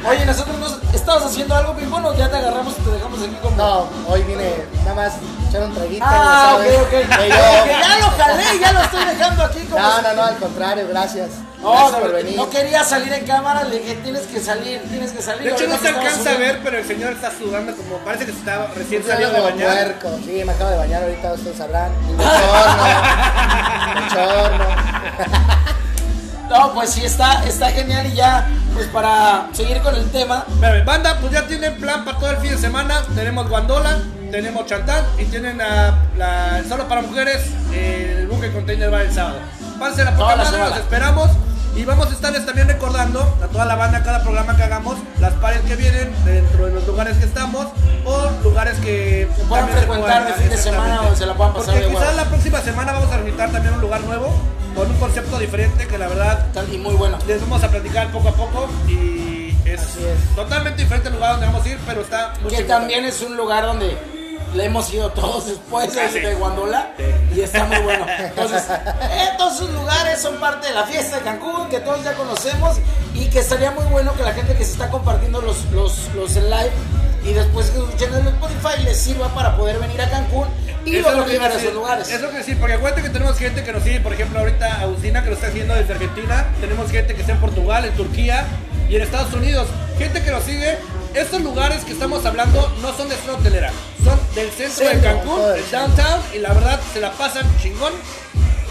Speaker 2: Oye, nosotros nos estabas haciendo algo, mi bueno, ya te agarramos y te dejamos aquí como.
Speaker 6: No, hoy vine nada más echar un traguito.
Speaker 2: Ah,
Speaker 6: ya
Speaker 2: ok, ok.
Speaker 6: Que yo-
Speaker 2: ya lo jalé, ya lo estoy dejando aquí como.
Speaker 6: No, no, no, al contrario, gracias.
Speaker 2: No,
Speaker 6: por
Speaker 2: no quería salir en cámara, le dije, tienes que salir, tienes que salir.
Speaker 3: De hecho, no se alcanza a ver, pero el señor está sudando como parece que está recién salido de bañar.
Speaker 6: puerco. Sí, me acabo de bañar ahorita, ustedes sabrán. Y de chorno. De chorno.
Speaker 2: No, pues sí, está, está genial y ya, pues para seguir con el tema.
Speaker 3: Espérame, banda, pues ya tienen plan para todo el fin de semana. Tenemos Guandola, tenemos Chantán y tienen la, la- solo para mujeres el buque container va el sábado. Pásense la
Speaker 2: Toda
Speaker 3: poca
Speaker 2: la
Speaker 3: madre,
Speaker 2: semana.
Speaker 3: los esperamos. Y vamos a estarles también recordando a toda la banda, cada programa que hagamos, las pares que vienen dentro de los lugares que estamos o lugares que
Speaker 2: puedan
Speaker 3: se
Speaker 2: frecuentar de fin de semana o se la puedan pasar
Speaker 3: Porque
Speaker 2: de
Speaker 3: quizás la próxima semana vamos a visitar también un lugar nuevo con un concepto diferente que la verdad
Speaker 2: Tal- Y muy bueno.
Speaker 3: les vamos a platicar poco a poco y es,
Speaker 6: Así es.
Speaker 3: totalmente diferente el lugar donde vamos a ir, pero está muy
Speaker 2: Que también es un lugar donde le hemos ido todos después de,
Speaker 3: Ah, sí.
Speaker 2: de Guandola y está muy bueno. Entonces, eh, todos esos lugares son parte de la fiesta de Cancún que todos ya conocemos y que estaría muy bueno que la gente que se está compartiendo los, los, los en live y después que escuchen en Spotify les sirva para poder venir a Cancún y
Speaker 3: Eso es
Speaker 2: luego llegar a esos lugares.
Speaker 3: Es lo que decir, porque acuérdate que tenemos gente que nos sigue, por ejemplo, ahorita Agustina que lo está haciendo desde Argentina, tenemos gente que está en Portugal, en Turquía y en Estados Unidos, gente que nos sigue. Estos lugares que estamos hablando no son de zona hotelera, son del centro de Cancún, del downtown, y la verdad se la pasan chingón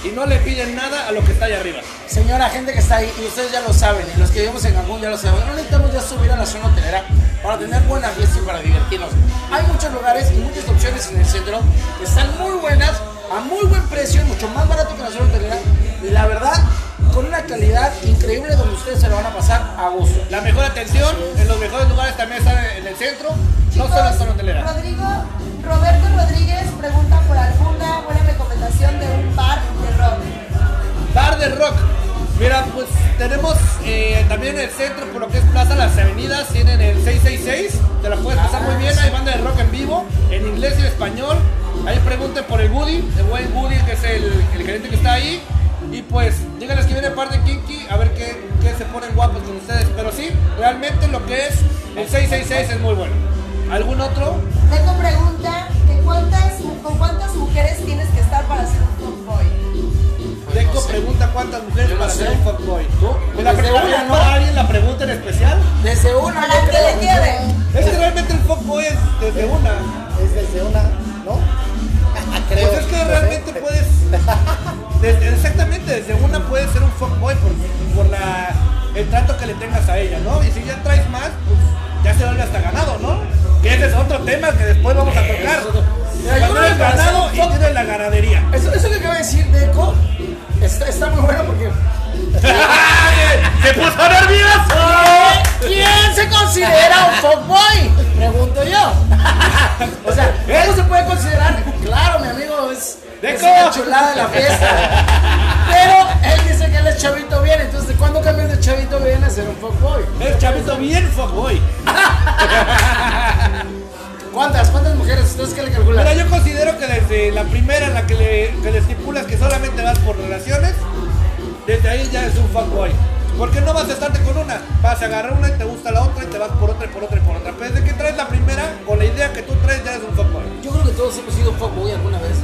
Speaker 3: y no le piden nada a lo que está allá arriba.
Speaker 2: Señora, gente que está ahí, y ustedes ya lo saben, y los que vivimos en Cancún ya lo saben, no necesitamos ya subir a la zona hotelera para tener buena fiesta y para divertirnos. Hay muchos lugares y muchas opciones en el centro que están muy buenas, a muy buen precio, mucho más barato que la zona hotelera, y la verdad, con una calidad increíble donde ustedes se lo van a pasar a gusto.
Speaker 3: La mejor atención en los mejores lugares el centro, no hotelera.
Speaker 4: Rodrigo, Roberto Rodríguez pregunta por alguna buena recomendación de un bar de rock.
Speaker 3: Bar de rock. Mira, pues tenemos eh, también en el centro, por lo que es Plaza Las Avenidas, tienen el 666, te la puedes pasar muy bien, hay banda de rock en vivo, en inglés y en español. Ahí pregunten por el Woody, el buen Woody, que es el, el gerente que está ahí. Y pues, díganles que viene parte de Kinky, a ver qué, qué se ponen guapos con ustedes. Pero sí, realmente lo que es el 666 es muy bueno. ¿Algún otro?
Speaker 4: Deco pregunta cuántas, con cuántas mujeres tienes que estar para ser un fuckboy.
Speaker 3: Deco
Speaker 2: no sé.
Speaker 3: pregunta cuántas mujeres para
Speaker 2: sé.
Speaker 3: ser un fuckboy.
Speaker 2: ¿Tú?
Speaker 3: ¿La
Speaker 2: Desde
Speaker 3: pregunta
Speaker 2: una,
Speaker 3: es
Speaker 2: ¿no?
Speaker 3: para alguien la pregunta en especial?
Speaker 2: Desde una,
Speaker 4: Para
Speaker 2: yo
Speaker 4: que le quede.
Speaker 3: Es que realmente el fuckboy es desde una.
Speaker 6: Es desde una, ¿no? Creo.
Speaker 3: Pues es que realmente puedes. desde- exactamente, desde una puedes ser un fuckboy por, por la, el trato que le tengas a ella, ¿no? Y si ya traes más, pues ya se vuelve hasta ganado, ¿no? Que ese es otro tema que después vamos a tocar.
Speaker 2: Mira, yo ser
Speaker 3: ganado y tienes la ganadería.
Speaker 2: Eso, eso que acaba de decir Deco está, está muy bueno porque
Speaker 3: ¡Se puso nervioso!
Speaker 2: ¿Quién se considera un fuckboy? Pregunto yo. o sea, ¿cómo se puede considerar? Claro, mi amigo, es, es
Speaker 3: Deco.
Speaker 2: una chulada de la fiesta. Pero él dice que él es chavito bien, entonces ¿cuándo cambias de chavito bien a ser un fuckboy?
Speaker 3: Es chavito bien fuckboy.
Speaker 2: ¿Cuántas? ¿Cuántas mujeres? ¿Ustedes qué le calculan?
Speaker 3: Mira, yo considero que desde la primera en la que le, que le estipulas que solamente vas por relaciones, desde ahí ya es un fuckboy. Porque no vas a estarte con una, vas a agarrar una y te gusta la otra y te vas por otra y por otra y por otra. Pero desde que traes la primera, con la idea que tú traes ya es un fuckboy.
Speaker 2: Yo creo que todos hemos sido fuckboy alguna vez,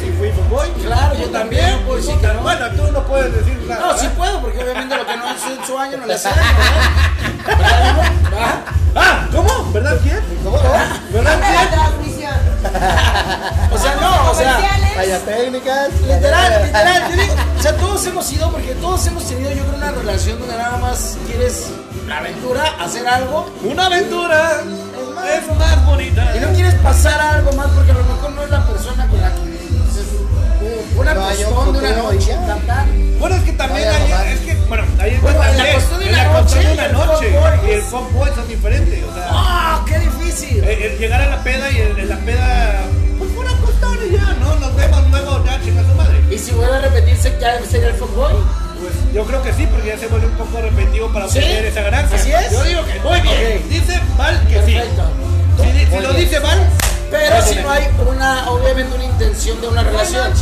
Speaker 6: sí
Speaker 3: fui fuckboy.
Speaker 2: Claro, yo también,
Speaker 3: tú
Speaker 2: pues sí,
Speaker 3: tam-
Speaker 2: claro.
Speaker 3: Bueno, tú no puedes decir nada.
Speaker 2: No, sí puedo, porque obviamente lo que no es en su año no le hace daño, ¿verdad? ¿Verdad, amigo? ¿Verdad?
Speaker 3: Ah, ¿cómo? ¿Verdad quién?
Speaker 6: ¿Cómo no?
Speaker 3: ¿Verdad quién?
Speaker 4: transmisión.
Speaker 2: O sea, no, o sea.
Speaker 6: Vaya técnicas.
Speaker 2: literal, literal, digo, o sea, todos hemos ido, porque todos hemos tenido, yo creo, una relación donde nada más quieres la aventura, hacer algo,
Speaker 3: Una aventura
Speaker 2: más.
Speaker 3: es más bonita.
Speaker 2: y no quieres pasar algo más porque a lo mejor no es la persona con la que dices, "Uh, una costón de una noche.
Speaker 3: Bueno, es que también hay, es que, bueno, ahí está
Speaker 2: Bueno, en la cuestión de una
Speaker 3: de
Speaker 2: noche,
Speaker 3: una y el
Speaker 2: es-
Speaker 3: fuckboy son diferentes, o sea,
Speaker 2: ¡Ah, qué difícil!
Speaker 3: el, el llegar a la peda y el, la peda, pues pura costón y ya, ¿no? Nos vemos luego, ya, chinga su madre.
Speaker 2: Y si vuelve a repetirse, ya sería el fuckboy.
Speaker 3: Pues yo creo que sí, porque ya se vuelve un poco repetitivo para
Speaker 2: ¿Sí?
Speaker 3: obtener esa ganancia.
Speaker 2: ¿Así es?
Speaker 3: Yo digo que muy bien. Dice Val que sí. Si, lo dice Val,
Speaker 2: Pero si no hay una, obviamente una intención de una
Speaker 4: Una
Speaker 2: relación.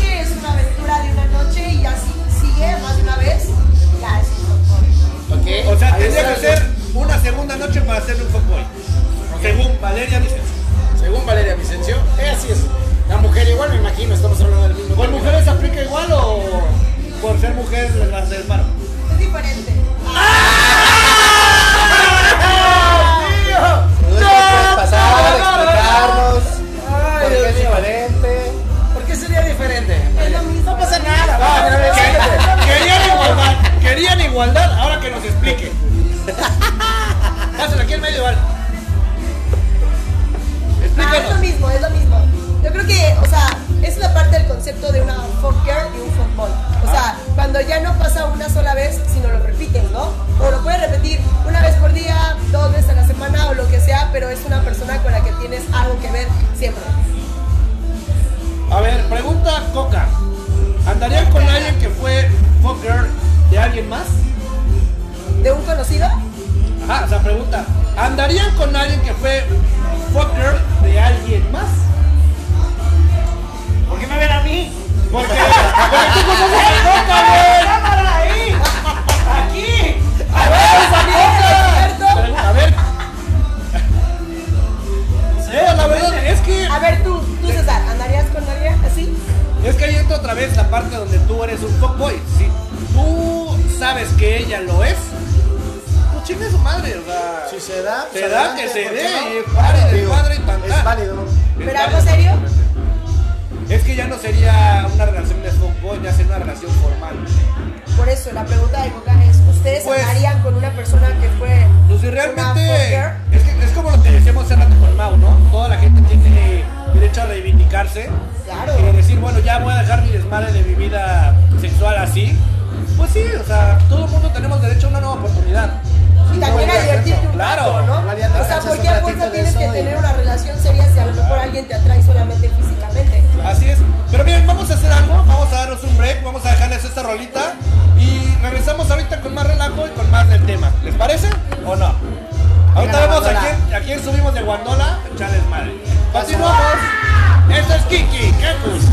Speaker 4: Y así sigue más de una vez, ya es un fuckboy.
Speaker 2: ¿ok?
Speaker 3: o sea,
Speaker 2: Ahí
Speaker 3: tendría que ser una segunda noche para hacerle un fuckboy. Según Valeria dice.
Speaker 2: Según Valeria Vicencio, eh, así es. La mujer igual, me imagino, estamos hablando del mismo
Speaker 3: ¿Por
Speaker 2: término.
Speaker 3: mujeres aplica igual o por ser mujer las del paro?
Speaker 4: Es diferente.
Speaker 6: Explicarnos
Speaker 2: Ay,
Speaker 6: por
Speaker 2: Dios
Speaker 6: qué es
Speaker 2: mío.
Speaker 6: diferente.
Speaker 2: ¿Por No nada, ver, siéntate.
Speaker 3: que- Querían igualdad, querían igualdad, ahora que nos explique. Pásale aquí en medio, Val. Esto es Kiki, Kakus.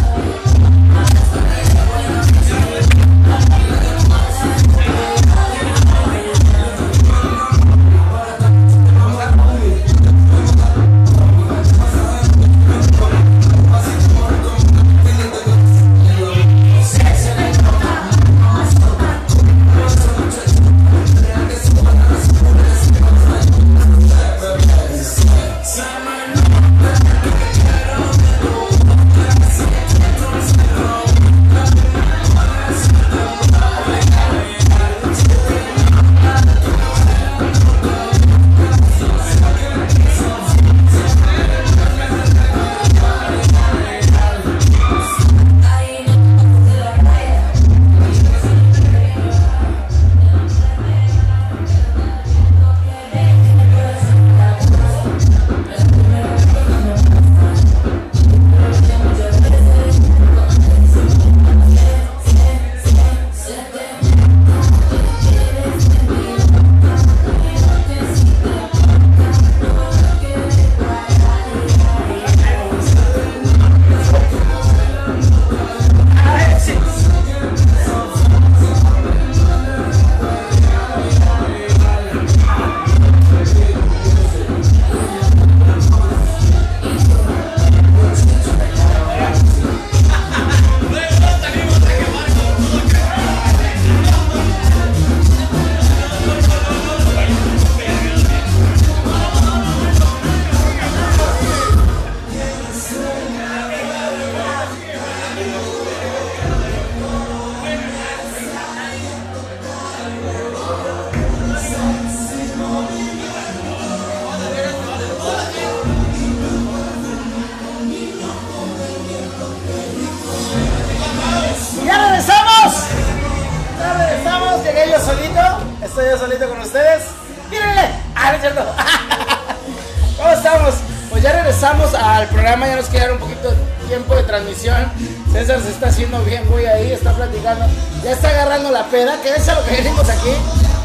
Speaker 2: Programa. Ya nos quedaron un poquito tiempo de transmisión. César se está haciendo bien, güey, ahí, está platicando. Ya está agarrando la peda, que es a lo que venimos aquí.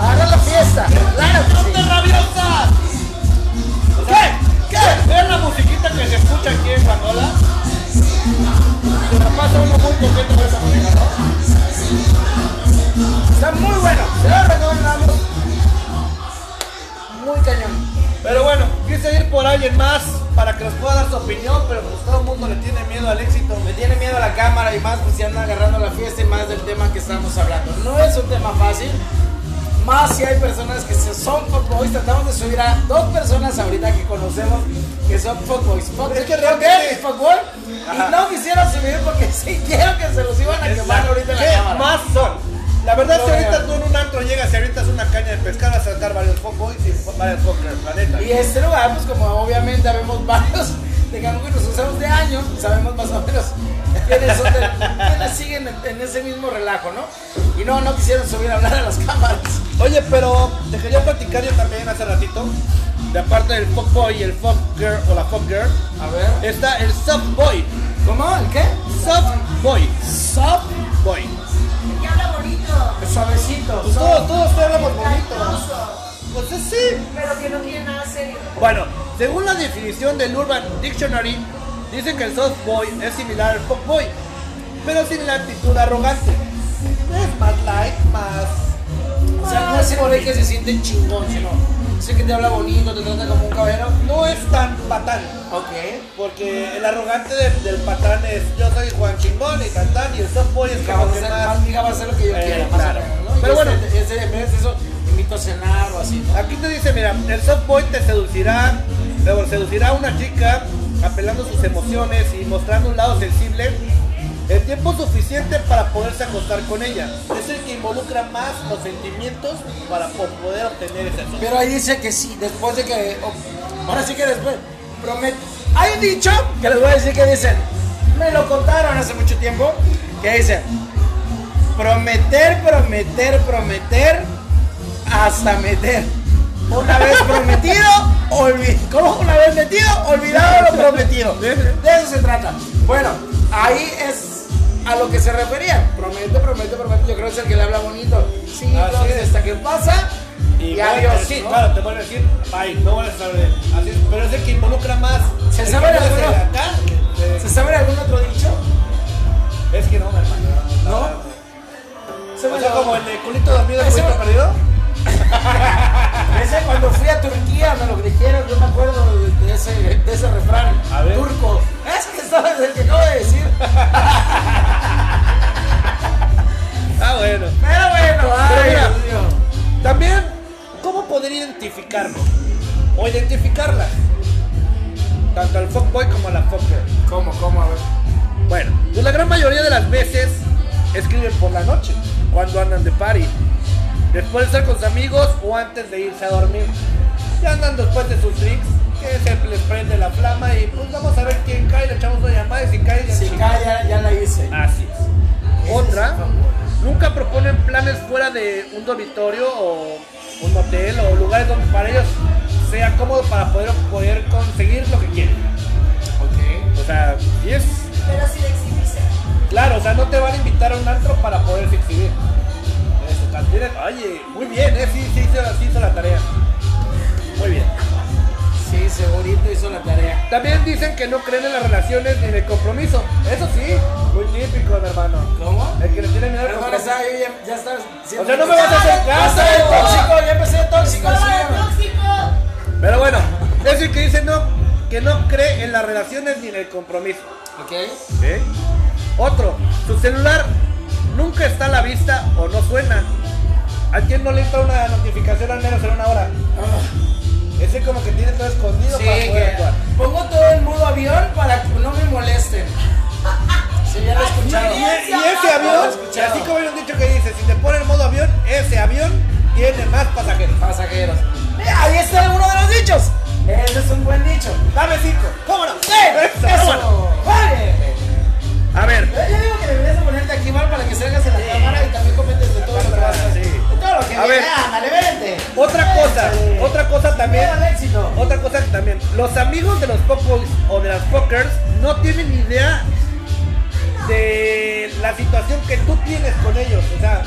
Speaker 2: Agarrar la fiesta. Claro que sí.
Speaker 3: ¡De rabiosas! ¿Qué? ¿Qué? ¿Ven la musiquita que se escucha aquí en Guandola? Se la pasa uno muy contento con esa música, ¿no?
Speaker 2: Está muy bueno. Se lo recomendamos. Muy cañón.
Speaker 3: Pero bueno, quise ir por alguien más para que nos pueda dar su opinión, pero pues todo el mundo le tiene miedo al éxito.
Speaker 2: Me tiene miedo a la cámara y más pues si anda agarrando la fiesta y más del tema que estamos hablando. No es un tema fácil. Más si hay personas que se- son fuckboys. Tratamos de subir a dos personas ahorita que conocemos que son fuckboys. Fuck,
Speaker 3: Es que realmente-
Speaker 2: y fuckboy. Y no quisieron subir porque sintieron que se los iban a quemar ahorita en la
Speaker 3: ¿Qué
Speaker 2: cámara.
Speaker 3: más son? La verdad, si ahorita tú en un antro llegas y ahorita es una caña de pescar, vas a sacar varios fuckboys y varios fuckers, la neta.
Speaker 2: Y este lugar, pues como obviamente habemos varios, digamos que nos usamos de años, sabemos más o menos quiénes, son de- quiénes siguen en, ese mismo relajo, ¿no? Y no, no quisieron subir a hablar a las cámaras.
Speaker 3: Oye, pero te quería platicar yo también hace ratito, de aparte del fuckboy y el fuckgirl o la fuckgirl,
Speaker 2: A ver.
Speaker 3: está el softboy.
Speaker 2: ¿Cómo? ¿El qué?
Speaker 3: Softboy.
Speaker 2: Soft,
Speaker 3: sí.
Speaker 4: Pero que no tiene nada serio.
Speaker 3: Bueno, según la definición del Urban Dictionary, dicen que el softboy es similar al fuckboy, pero sin la actitud arrogante. Es más light, más.
Speaker 2: O sea, no es el güey que se siente chingón, sino ese que te habla bonito, te trata como un caballero.
Speaker 3: No es tan patán.
Speaker 2: Ok.
Speaker 3: Porque el arrogante de- del patán es yo soy Juan Chingón y Cantán y el softboy es
Speaker 2: Hija,
Speaker 3: como
Speaker 2: a
Speaker 3: que
Speaker 2: hacer,
Speaker 3: más.
Speaker 2: más, hija, va a hacer lo que yo
Speaker 3: Eh,
Speaker 2: quiera, más
Speaker 3: claro.
Speaker 2: o menos, ¿no?
Speaker 3: Pero
Speaker 2: Y
Speaker 3: bueno.
Speaker 2: ese, en vez de eso, invito a cenar o así, ¿no?
Speaker 3: Aquí te dice, mira, el softboy te seducirá, luego seducirá a una chica apelando sus emociones y mostrando un lado sensible el tiempo suficiente para poderse acostar con ella. Es el que involucra más los sentimientos para po- poder obtener ese sexo.
Speaker 2: Pero ahí dice que sí, después de que. oh, ahora sí que después. Promet. Hay un dicho que les voy a decir que dicen. Me lo contaron hace mucho tiempo. Que dicen. Prometer, prometer, prometer. Hasta meter. Una vez prometido, olvidado. ¿Cómo? Una vez metido, olvidado lo prometido. De eso se trata. Bueno, ahí es a lo que se refería. Promete, promete, promete. Yo creo que es el que le habla bonito. Sí,
Speaker 3: Así es.
Speaker 2: hasta que pasa. Y,
Speaker 3: bueno,
Speaker 2: adiós.
Speaker 3: Sí,
Speaker 2: ¿no?
Speaker 3: claro, te vuelve a decir, bye, no vuelves a saber. Así es, pero es el que involucra más.
Speaker 2: ¿Se sabe
Speaker 3: no acá, de-
Speaker 2: ¿Se sabe algún otro dicho?
Speaker 3: Es que no, hermano.
Speaker 2: ¿No? Se
Speaker 3: O sea, como el de culito dormido, culito perdido.
Speaker 2: Ese cuando fui a Turquía me lo dijeron, yo me acuerdo de, ese, de ese refrán
Speaker 3: A ver.
Speaker 2: turco. Es que sabes el que acabo de decir.
Speaker 3: Ah, bueno.
Speaker 2: Pero bueno,
Speaker 3: Pero
Speaker 2: ay,
Speaker 3: mira.
Speaker 2: Dios mío.
Speaker 3: También, ¿cómo poder identificarlo? O identificarla. Tanto al fuckboy como a la fucker.
Speaker 2: ¿Cómo, cómo? A ver.
Speaker 3: Bueno, pues la gran mayoría de las veces escriben por la noche, cuando andan de party. Después de estar con sus amigos o antes de irse a dormir. Ya andan después de sus drinks, que se les prende la flama y pues vamos a ver quién cae, le echamos una llamada y si cae ya
Speaker 2: Si cae, ya, ya la hice.
Speaker 3: Así es. Otra, nunca proponen planes fuera de un dormitorio o un hotel o lugares donde para ellos sea cómodo para poder, poder conseguir lo que quieren.
Speaker 2: Ok.
Speaker 3: O sea, y es
Speaker 4: Pero de exhibirse.
Speaker 3: claro, o sea, no te van a invitar a un antro para poderse exhibir. Oye, muy bien, ¿eh? sí, sí, hizo, sí hizo la tarea. Muy bien.
Speaker 2: Sí, segurito hizo la tarea.
Speaker 3: También dicen que no creen en las relaciones ni en el compromiso. Eso sí, muy típico, mi hermano.
Speaker 2: ¿Cómo?
Speaker 3: El que le tiene miedo al
Speaker 2: Perdón,
Speaker 3: compromiso.
Speaker 2: está, ya, ya está.
Speaker 3: O sea, no me vas a hacer
Speaker 2: Ya está
Speaker 3: caso.
Speaker 2: de tóxico, ya empecé de tóxico.
Speaker 4: ¡Estaba
Speaker 2: sí,
Speaker 4: tóxico!
Speaker 3: Pero bueno, es el que dice no, que no cree en las relaciones ni en el compromiso.
Speaker 2: Ok.
Speaker 3: ¿ok? Otro, su celular nunca está a la vista o no suena. ¿A quién no le entra una notificación al menos en una hora? Ese como que tiene todo escondido
Speaker 2: Sí,
Speaker 3: para poder actuar.
Speaker 2: pongo todo en modo avión para que no me molesten. Sí, ya lo he escuchado.
Speaker 3: Y, y ese avión, así como hay un dicho que dice, si te pone en modo avión, ese avión tiene más pasajeros.
Speaker 2: Pasajeros. Mira, ahí está uno de los dichos. Ese es un buen dicho.
Speaker 3: Dame cinco. ¿Cómo no?
Speaker 2: ¡Sí!
Speaker 3: Eso,
Speaker 2: ¡Eso!
Speaker 3: vámonos.
Speaker 2: ¡Vale!
Speaker 3: A ver,
Speaker 2: Yo digo que deberías de ponerte aquí, Val, para que salgas en la cámara y también comentes de todo lo que vas a hacer.
Speaker 3: Sí.
Speaker 2: Lo que
Speaker 3: A ver.
Speaker 2: Ándale, vente.
Speaker 3: otra cosa,
Speaker 2: Échale.
Speaker 3: otra cosa también.
Speaker 2: Éxito.
Speaker 3: otra cosa también, los amigos de los fuckboys o de las fuckers no tienen idea de la situación que tú tienes con ellos. O sea,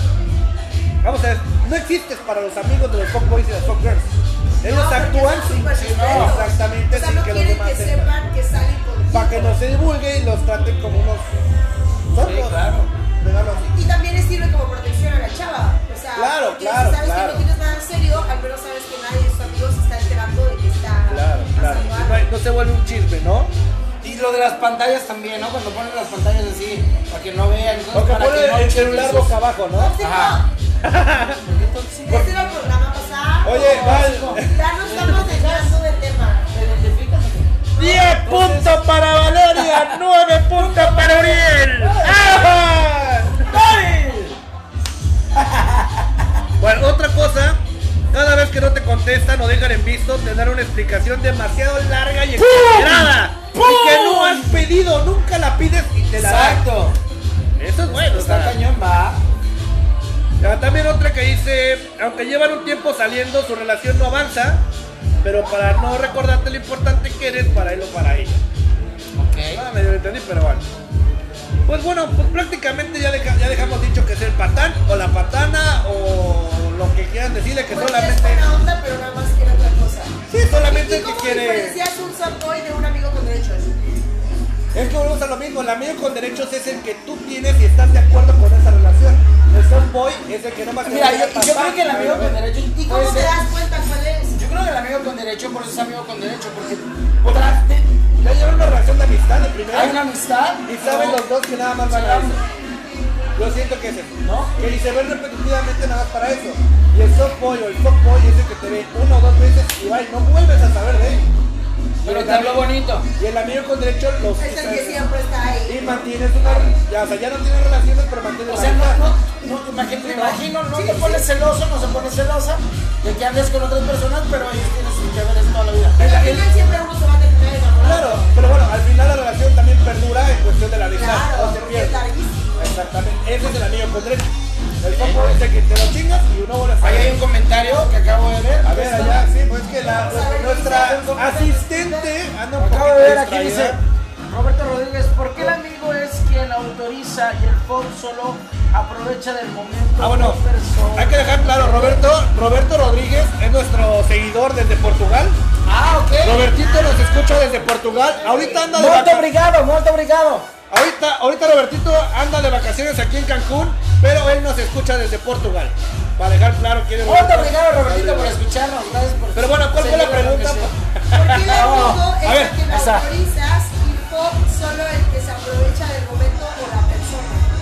Speaker 3: vamos a ver, no existes para los amigos de los fuckboys y las fuckgirls. Ellos
Speaker 4: No,
Speaker 3: actúan sin,
Speaker 4: sinceros.
Speaker 3: exactamente
Speaker 4: O sea,
Speaker 3: sin
Speaker 4: no
Speaker 3: que los demás
Speaker 4: que
Speaker 3: sepan.
Speaker 4: que salen
Speaker 3: Para que no se divulgue y los traten como unos zorros.
Speaker 2: claro.
Speaker 4: Y también les sirve como protección a la chava. O sea,
Speaker 3: Claro,
Speaker 4: porque
Speaker 3: claro,
Speaker 4: si sabes
Speaker 3: claro.
Speaker 4: que no tienes nada en serio, al menos sabes que nadie de tus amigos se está enterando de que está
Speaker 3: Claro, claro.
Speaker 4: pasando algo.
Speaker 3: No, no se vuelve un chisme, ¿no?
Speaker 2: Y lo de las pantallas también, ¿no? Cuando ponen las pantallas así, para que no vean. entonces,
Speaker 3: O que
Speaker 2: para
Speaker 3: pone
Speaker 2: que no
Speaker 3: el celular
Speaker 2: sus-
Speaker 3: boca abajo, ¿no?
Speaker 4: Tóxico.
Speaker 2: Ajá.
Speaker 4: Este era el programa pasado.
Speaker 3: Oye, Val.
Speaker 4: Ya nos estamos desviando del tema.
Speaker 2: ¿Te identificas o qué?
Speaker 3: 10 puntos para Valeria, 9 puntos para Uriel. ¡Ah! Bueno, otra cosa, cada vez que no te contestan o dejan en visto, te dan una explicación demasiado larga y exagerada. Y que no has pedido, nunca la pides y te la dan.
Speaker 2: Exacto.
Speaker 3: Eso es bueno,
Speaker 2: Está
Speaker 3: o sea.
Speaker 2: cañón, va.
Speaker 3: También otra que dice, aunque llevan un tiempo saliendo, su relación no avanza, pero para no recordarte lo importante que eres para él o para ella.
Speaker 2: Ok.
Speaker 3: Ah, medio entendí, pero bueno. Pues bueno, pues prácticamente ya, deja- ya dejamos dicho que es el patán o la patana o lo que quieran decirle que solamente...
Speaker 4: es buena onda, pero nada más quiere otra cosa.
Speaker 3: Sí, solamente
Speaker 4: ¿Y
Speaker 3: que
Speaker 4: cómo
Speaker 3: quiere...
Speaker 4: diferencias un softboy de un amigo con derechos?
Speaker 3: Es que volvemos a lo mismo, el amigo con derechos es el que tú tienes y estás de acuerdo con esa relación. El softboy es el que no más
Speaker 2: Mira, yo, yo creo que el amigo con derecho.
Speaker 4: ¿Y cómo te
Speaker 2: ser-
Speaker 4: das cuenta cuál es?
Speaker 2: Creo que el amigo con derecho, por eso es amigo con derecho, porque tras de-
Speaker 3: Ya llevan una relación de amistad de primera.
Speaker 2: hay una amistad
Speaker 3: Y saben los dos que nada más van a eso. Yo siento que es eso,
Speaker 2: ¿No?
Speaker 3: Que y se ven repetitivamente nada más para eso. Y el softboy o el fuckboy es el que te ve una o dos veces y va y no vuelves a saber de él.
Speaker 2: Pero te habló bonito.
Speaker 3: Y el amigo con derecho los
Speaker 4: Es el que siempre está ahí.
Speaker 3: y mantienes una ya, o sea, ya no tienes relaciones, pero mantienes
Speaker 2: O
Speaker 3: la
Speaker 2: sea, no,
Speaker 3: amistad.
Speaker 2: no, no, imagino, me imagino, no te pones celoso, no se pone celosa de que andes con otras personas, pero ellos tienen sus deberes toda la vida.
Speaker 4: Pero al final siempre uno se va a terminar enamorando.
Speaker 3: Claro, pero bueno, al final la relación también perdura en cuestión de la amistad,
Speaker 4: Claro,
Speaker 3: no se pierde. Exactamente, ese es el con derecho. El es el que te lo chingas y uno vuelve a
Speaker 2: Ahí hay un comentario que acabo de ver.
Speaker 3: A ver, allá, sí, pues es que la, nuestra asistente anda un
Speaker 2: Acabo
Speaker 3: poquito
Speaker 2: de ver aquí dice Roberto Rodríguez, ¿por qué el quien autoriza y el FOB solo aprovecha del momento?
Speaker 3: Ah, bueno, hay que dejar claro, Roberto, Roberto Rodríguez es nuestro seguidor desde Portugal.
Speaker 2: Ah, ok.
Speaker 3: Robertito nos escucha desde Portugal. Ahorita anda de
Speaker 2: Muito
Speaker 3: vacaciones.
Speaker 2: obrigado, muito obrigado.
Speaker 3: Ahorita, ahorita Robertito anda de vacaciones aquí en Cancún, pero él nos escucha desde Portugal. Para dejar claro quién es Roberto.
Speaker 2: obrigado, Robertito, por escucharnos. Gracias por
Speaker 3: Pero bueno, ¿cuál fue la pregunta?
Speaker 2: sí.
Speaker 4: Porque el es
Speaker 3: A ver,
Speaker 4: el que
Speaker 2: esa.
Speaker 4: autorizas y Pop solo el que se aprovecha del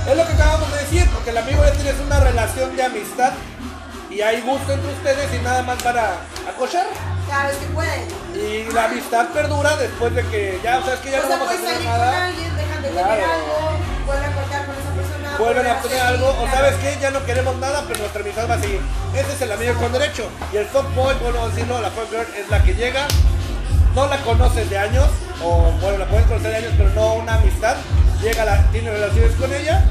Speaker 3: Es lo que acabamos de decir, porque el amigo ya tienes una relación de amistad y hay gusto entre ustedes y nada más para acochar.
Speaker 4: Cada vez que pueden.
Speaker 3: Y la amistad perdura después de que ya, o sea, es que ya
Speaker 4: o
Speaker 3: no
Speaker 4: sea,
Speaker 3: vamos a tener nada.
Speaker 4: alguien, dejan de tener
Speaker 3: Claro.
Speaker 4: algo, vuelven a cortar con esa persona.
Speaker 3: Vuelven a algo, o sabes qué, ya no queremos nada, pero nuestra amistad va a seguir. Ese es el amigo con derecho. Y el fuckboy, bueno decirlo, la fuckgirl es la que llega, no la conoces de años, o bueno, la puedes conocer de años, pero no una amistad. Llega, la, tiene relaciones con ella,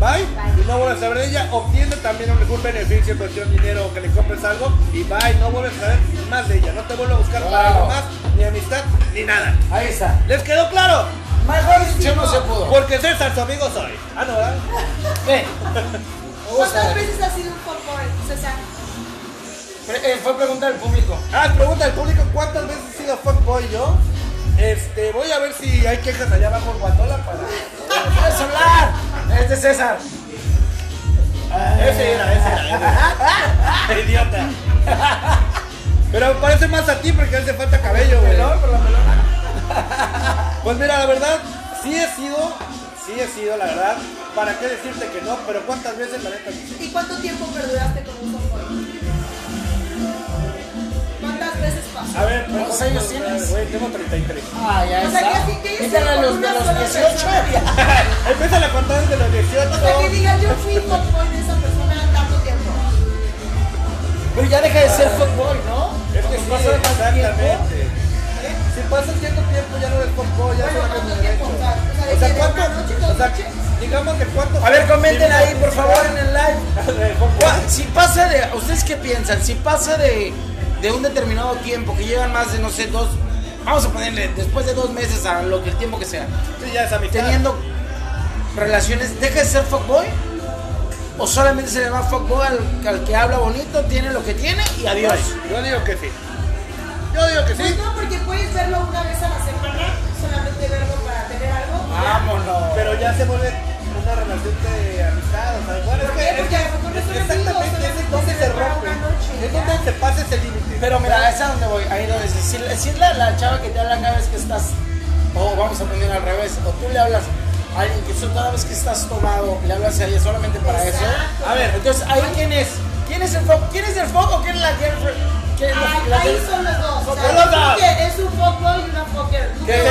Speaker 3: bye, y no vuelves a saber de ella. Obtiene también un algún beneficio en cuestión de dinero o que le compres algo, y bye, no vuelves a saber más de ella. No te vuelve a buscar para algo más, ni amistad, ni nada.
Speaker 2: Ahí está.
Speaker 3: ¿Les quedó claro?
Speaker 2: Mejor dicho no se pudo.
Speaker 3: Porque César, su amigo soy. Ah, no, ¿verdad?
Speaker 2: Ve.
Speaker 4: ¿Cuántas veces has sido un fuckboy, César?
Speaker 2: Pre- eh, fue pregunta del público.
Speaker 3: Ah, pregunta al público, ¿cuántas veces he sido fuckboy yo? Este, voy a ver si hay quejas allá abajo en Guatola para...
Speaker 2: ¡Puedes hablar! Este es César.
Speaker 3: Ese era, ese era, ese. Idiota. Pero parece más a ti porque a él te falta cabello, güey. Pues mira, la verdad, sí he sido, sí he sido, la verdad. ¿Para qué decirte que no? Pero ¿cuántas veces la neta? sí?
Speaker 4: ¿Y cuánto tiempo perduraste con un
Speaker 3: A ver,
Speaker 2: ¿Cuántos años tienes?
Speaker 3: Güey, tengo 33.
Speaker 2: Ah, ya
Speaker 4: O sea,
Speaker 2: está.
Speaker 4: que así que
Speaker 2: a los de los
Speaker 4: sola
Speaker 2: 18
Speaker 4: persona.
Speaker 2: ya.
Speaker 3: Empieza a contar desde los 18.
Speaker 4: O sea, que diga, yo fui fuckboy de esa persona tanto tiempo.
Speaker 2: Pero ya deja de ser fuckboy, ¿no?
Speaker 3: Es que
Speaker 2: Pasa
Speaker 3: exactamente. Si pasa cierto tiempo ya no eres fuckboy, ya
Speaker 4: Bueno,
Speaker 3: solamente
Speaker 4: ¿cuánto tiempo?
Speaker 3: derecho.
Speaker 4: O sea, que
Speaker 3: ¿cuánto? O sea, digamos de cuánto.
Speaker 2: A ver, comenten ahí, por favor, en el live.
Speaker 3: De fuckboy.
Speaker 2: ¿Cuál- Si pasa de. ¿Ustedes qué piensan? Si pasa de de un determinado tiempo, que llevan más de, no sé, dos, vamos a ponerle, después de dos meses a lo que el tiempo que sea,
Speaker 3: Sí, ya es amistad.
Speaker 2: teniendo relaciones, ¿deja de ser fuckboy? ¿O solamente se le llama fuckboy al, al que habla bonito, tiene lo que tiene y adiós?
Speaker 3: Yo digo que sí. Yo digo que
Speaker 4: Pues
Speaker 3: sí.
Speaker 4: no, porque puedes verlo una vez a la semana, solamente verlo para tener algo. y ya.
Speaker 2: Vámonos.
Speaker 3: Pero ya se vuelve una relación de amistad. O sea, bueno, es
Speaker 4: ¿Por
Speaker 3: que,
Speaker 4: qué?
Speaker 3: es
Speaker 4: Porque
Speaker 3: que
Speaker 4: a lo mejor no son
Speaker 3: exactamente es donde
Speaker 4: se
Speaker 3: rompe. Es donde se pasa ese límite.
Speaker 2: Pero mira, es a donde voy, ahí donde si, si es la, la chava que te habla cada vez que estás, o vamos a poner al revés, o tú le hablas a alguien que so- cada vez que estás tomado, le hablas a ella solamente para eso. A ver, entonces ahí quién es, quién es el foco, quién es el foco, quién es la girlfriend, la,
Speaker 4: ahí son los dos. O sea, es un fuckboy y una fucker.
Speaker 3: Que se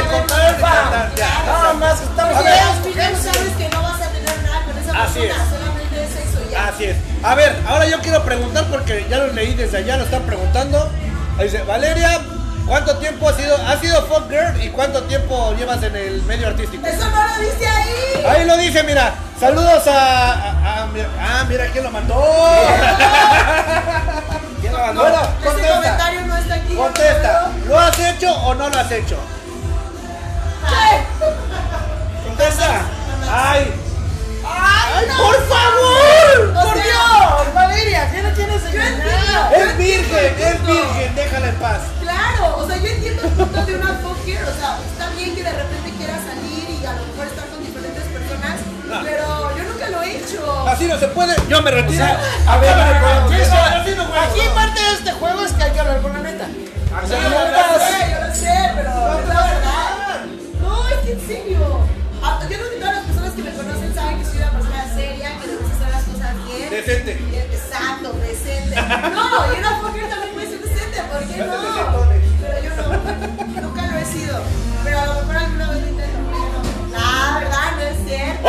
Speaker 3: ya.
Speaker 2: Nada más estamos
Speaker 4: Porque al final sabes que no vas a tener nada con esa
Speaker 3: Así
Speaker 4: persona,
Speaker 3: es.
Speaker 4: solamente es eso y ya.
Speaker 3: Así es. A ver, ahora yo quiero preguntar porque ya lo leí desde allá, lo están preguntando. Ahí dice, Valeria, ¿cuánto tiempo has sido, has sido fuck girl y cuánto tiempo llevas en el medio artístico?
Speaker 4: Eso no lo dice ahí.
Speaker 3: Ahí lo dice, mira. Saludos a. a- ah, mira quién lo mandó.
Speaker 2: ¿Quién la?
Speaker 3: Bueno,
Speaker 4: Ese comentario no está aquí.
Speaker 3: Contesta. ¿Lo has hecho o no lo has hecho? Contesta. Ay.
Speaker 2: ¡Ay, por favor! ¡Por Dios! Valeria, ¿qué no tienes
Speaker 4: yo
Speaker 3: Es virgen, es virgen, déjala en paz.
Speaker 4: Claro, o sea, yo entiendo el punto de una fucker, o sea, está bien que de repente quiera salir y a lo mejor estar con diferentes personas,
Speaker 3: No.
Speaker 4: pero nunca lo he hecho.
Speaker 3: Así no se puede. Yo me retiro.
Speaker 2: A ver,
Speaker 3: Acaba de
Speaker 2: aquí,
Speaker 3: no puedo.
Speaker 2: parte de este juego es que hay que hablar con la neta. O sea, no
Speaker 4: yo lo sé, yo lo sé, pero es la verdad. No, es que en serio. Ah, Yo creo que todas las personas que me conocen saben que soy una persona seria, que me gusta hacer las cosas bien.
Speaker 3: Decente.
Speaker 4: Exacto, decente. No, y una fucker también puede ser decente, ¿por qué no? Pero yo no, nunca lo he sido. Pero a lo mejor alguna vez lo intento, pero yo no. La verdad, no es cierto.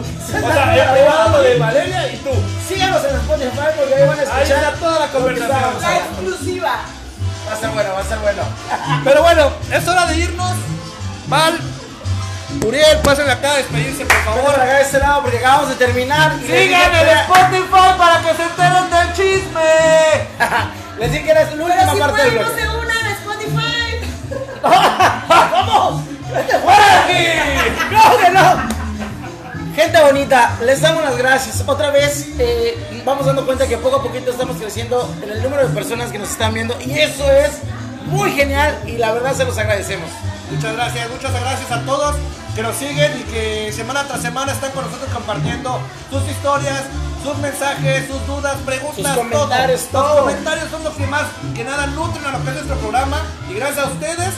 Speaker 4: O sea,
Speaker 3: el privado de Valeria y tú.
Speaker 2: síganos en Spotify porque ahí van a
Speaker 3: Ahí
Speaker 2: escuchar
Speaker 3: está toda la conversación.
Speaker 4: La exclusiva.
Speaker 2: Va a estar bueno, va a estar bueno.
Speaker 3: Pero bueno, es hora de irnos. Val, Uriel, pásenle acá a despedirse, por favor.
Speaker 2: acá de este lado porque acabamos de terminar.
Speaker 3: Sigan el Spotify para que se enteren del chisme.
Speaker 2: Les dije que era la última
Speaker 4: si
Speaker 2: parte del
Speaker 4: pueden, no se unan a Spotify.
Speaker 2: ¡Vamos! ¡Vete fuera de aquí! ¡No, que no! Gente bonita, les damos las gracias. Otra vez eh, vamos dando cuenta que poco a poquito estamos creciendo en el número de personas que nos están viendo y eso es muy genial y la verdad se los agradecemos.
Speaker 3: Muchas gracias, muchas gracias a todos que nos siguen y que semana tras semana están con nosotros compartiendo sus historias, sus mensajes, sus dudas, preguntas,
Speaker 2: Sus comentarios,
Speaker 3: todo.
Speaker 2: todo.
Speaker 3: Los comentarios son los que más que nada nutren a lo que es nuestro programa y gracias a ustedes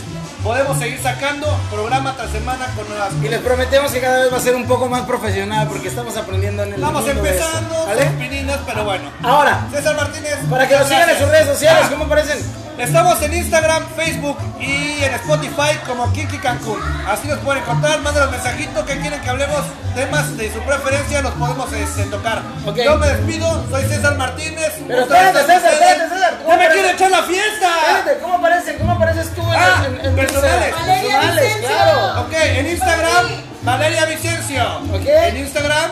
Speaker 3: podemos seguir sacando programa tras semana con nuevas
Speaker 2: Y les prometemos que cada vez va a ser un poco más profesional porque estamos aprendiendo en el
Speaker 3: Vamos empezando,
Speaker 2: ¿vale?
Speaker 3: son pininas, pero bueno.
Speaker 2: Ahora,
Speaker 3: César Martínez.
Speaker 2: para que nos sigan en sus redes sociales,
Speaker 3: Ah,
Speaker 2: ¿cómo aparecen?
Speaker 3: Estamos en Instagram, Facebook y en Spotify como Kiki Cancún. Así nos pueden encontrar, manden los mensajitos que quieren que hablemos temas de su preferencia, los podemos este, tocar.
Speaker 2: Ok.
Speaker 3: Yo me despido, soy César Martínez.
Speaker 2: Pero espérate, César, espérate, César.
Speaker 3: ¡Ya me quiere echar la fiesta!
Speaker 2: Espérate, ¿cómo aparecen? ¿Cómo apareces tú en,
Speaker 3: Ah,
Speaker 2: en, en
Speaker 3: personales.
Speaker 4: Valeria
Speaker 2: Personales,
Speaker 4: Vicencio.
Speaker 2: claro.
Speaker 3: Ok, en Instagram, Valeria Vicencio.
Speaker 2: Ok.
Speaker 3: En Instagram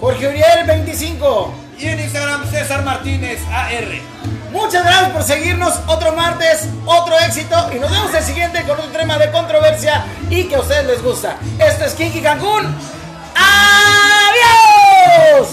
Speaker 2: Jorge Uriel 25.
Speaker 3: y en Instagram César Martínez AR.
Speaker 2: Muchas gracias por seguirnos otro martes, otro éxito y nos vemos el siguiente con otro tema de controversia y que a ustedes les gusta. Esto es Kiki Cancún. ¡Adiós!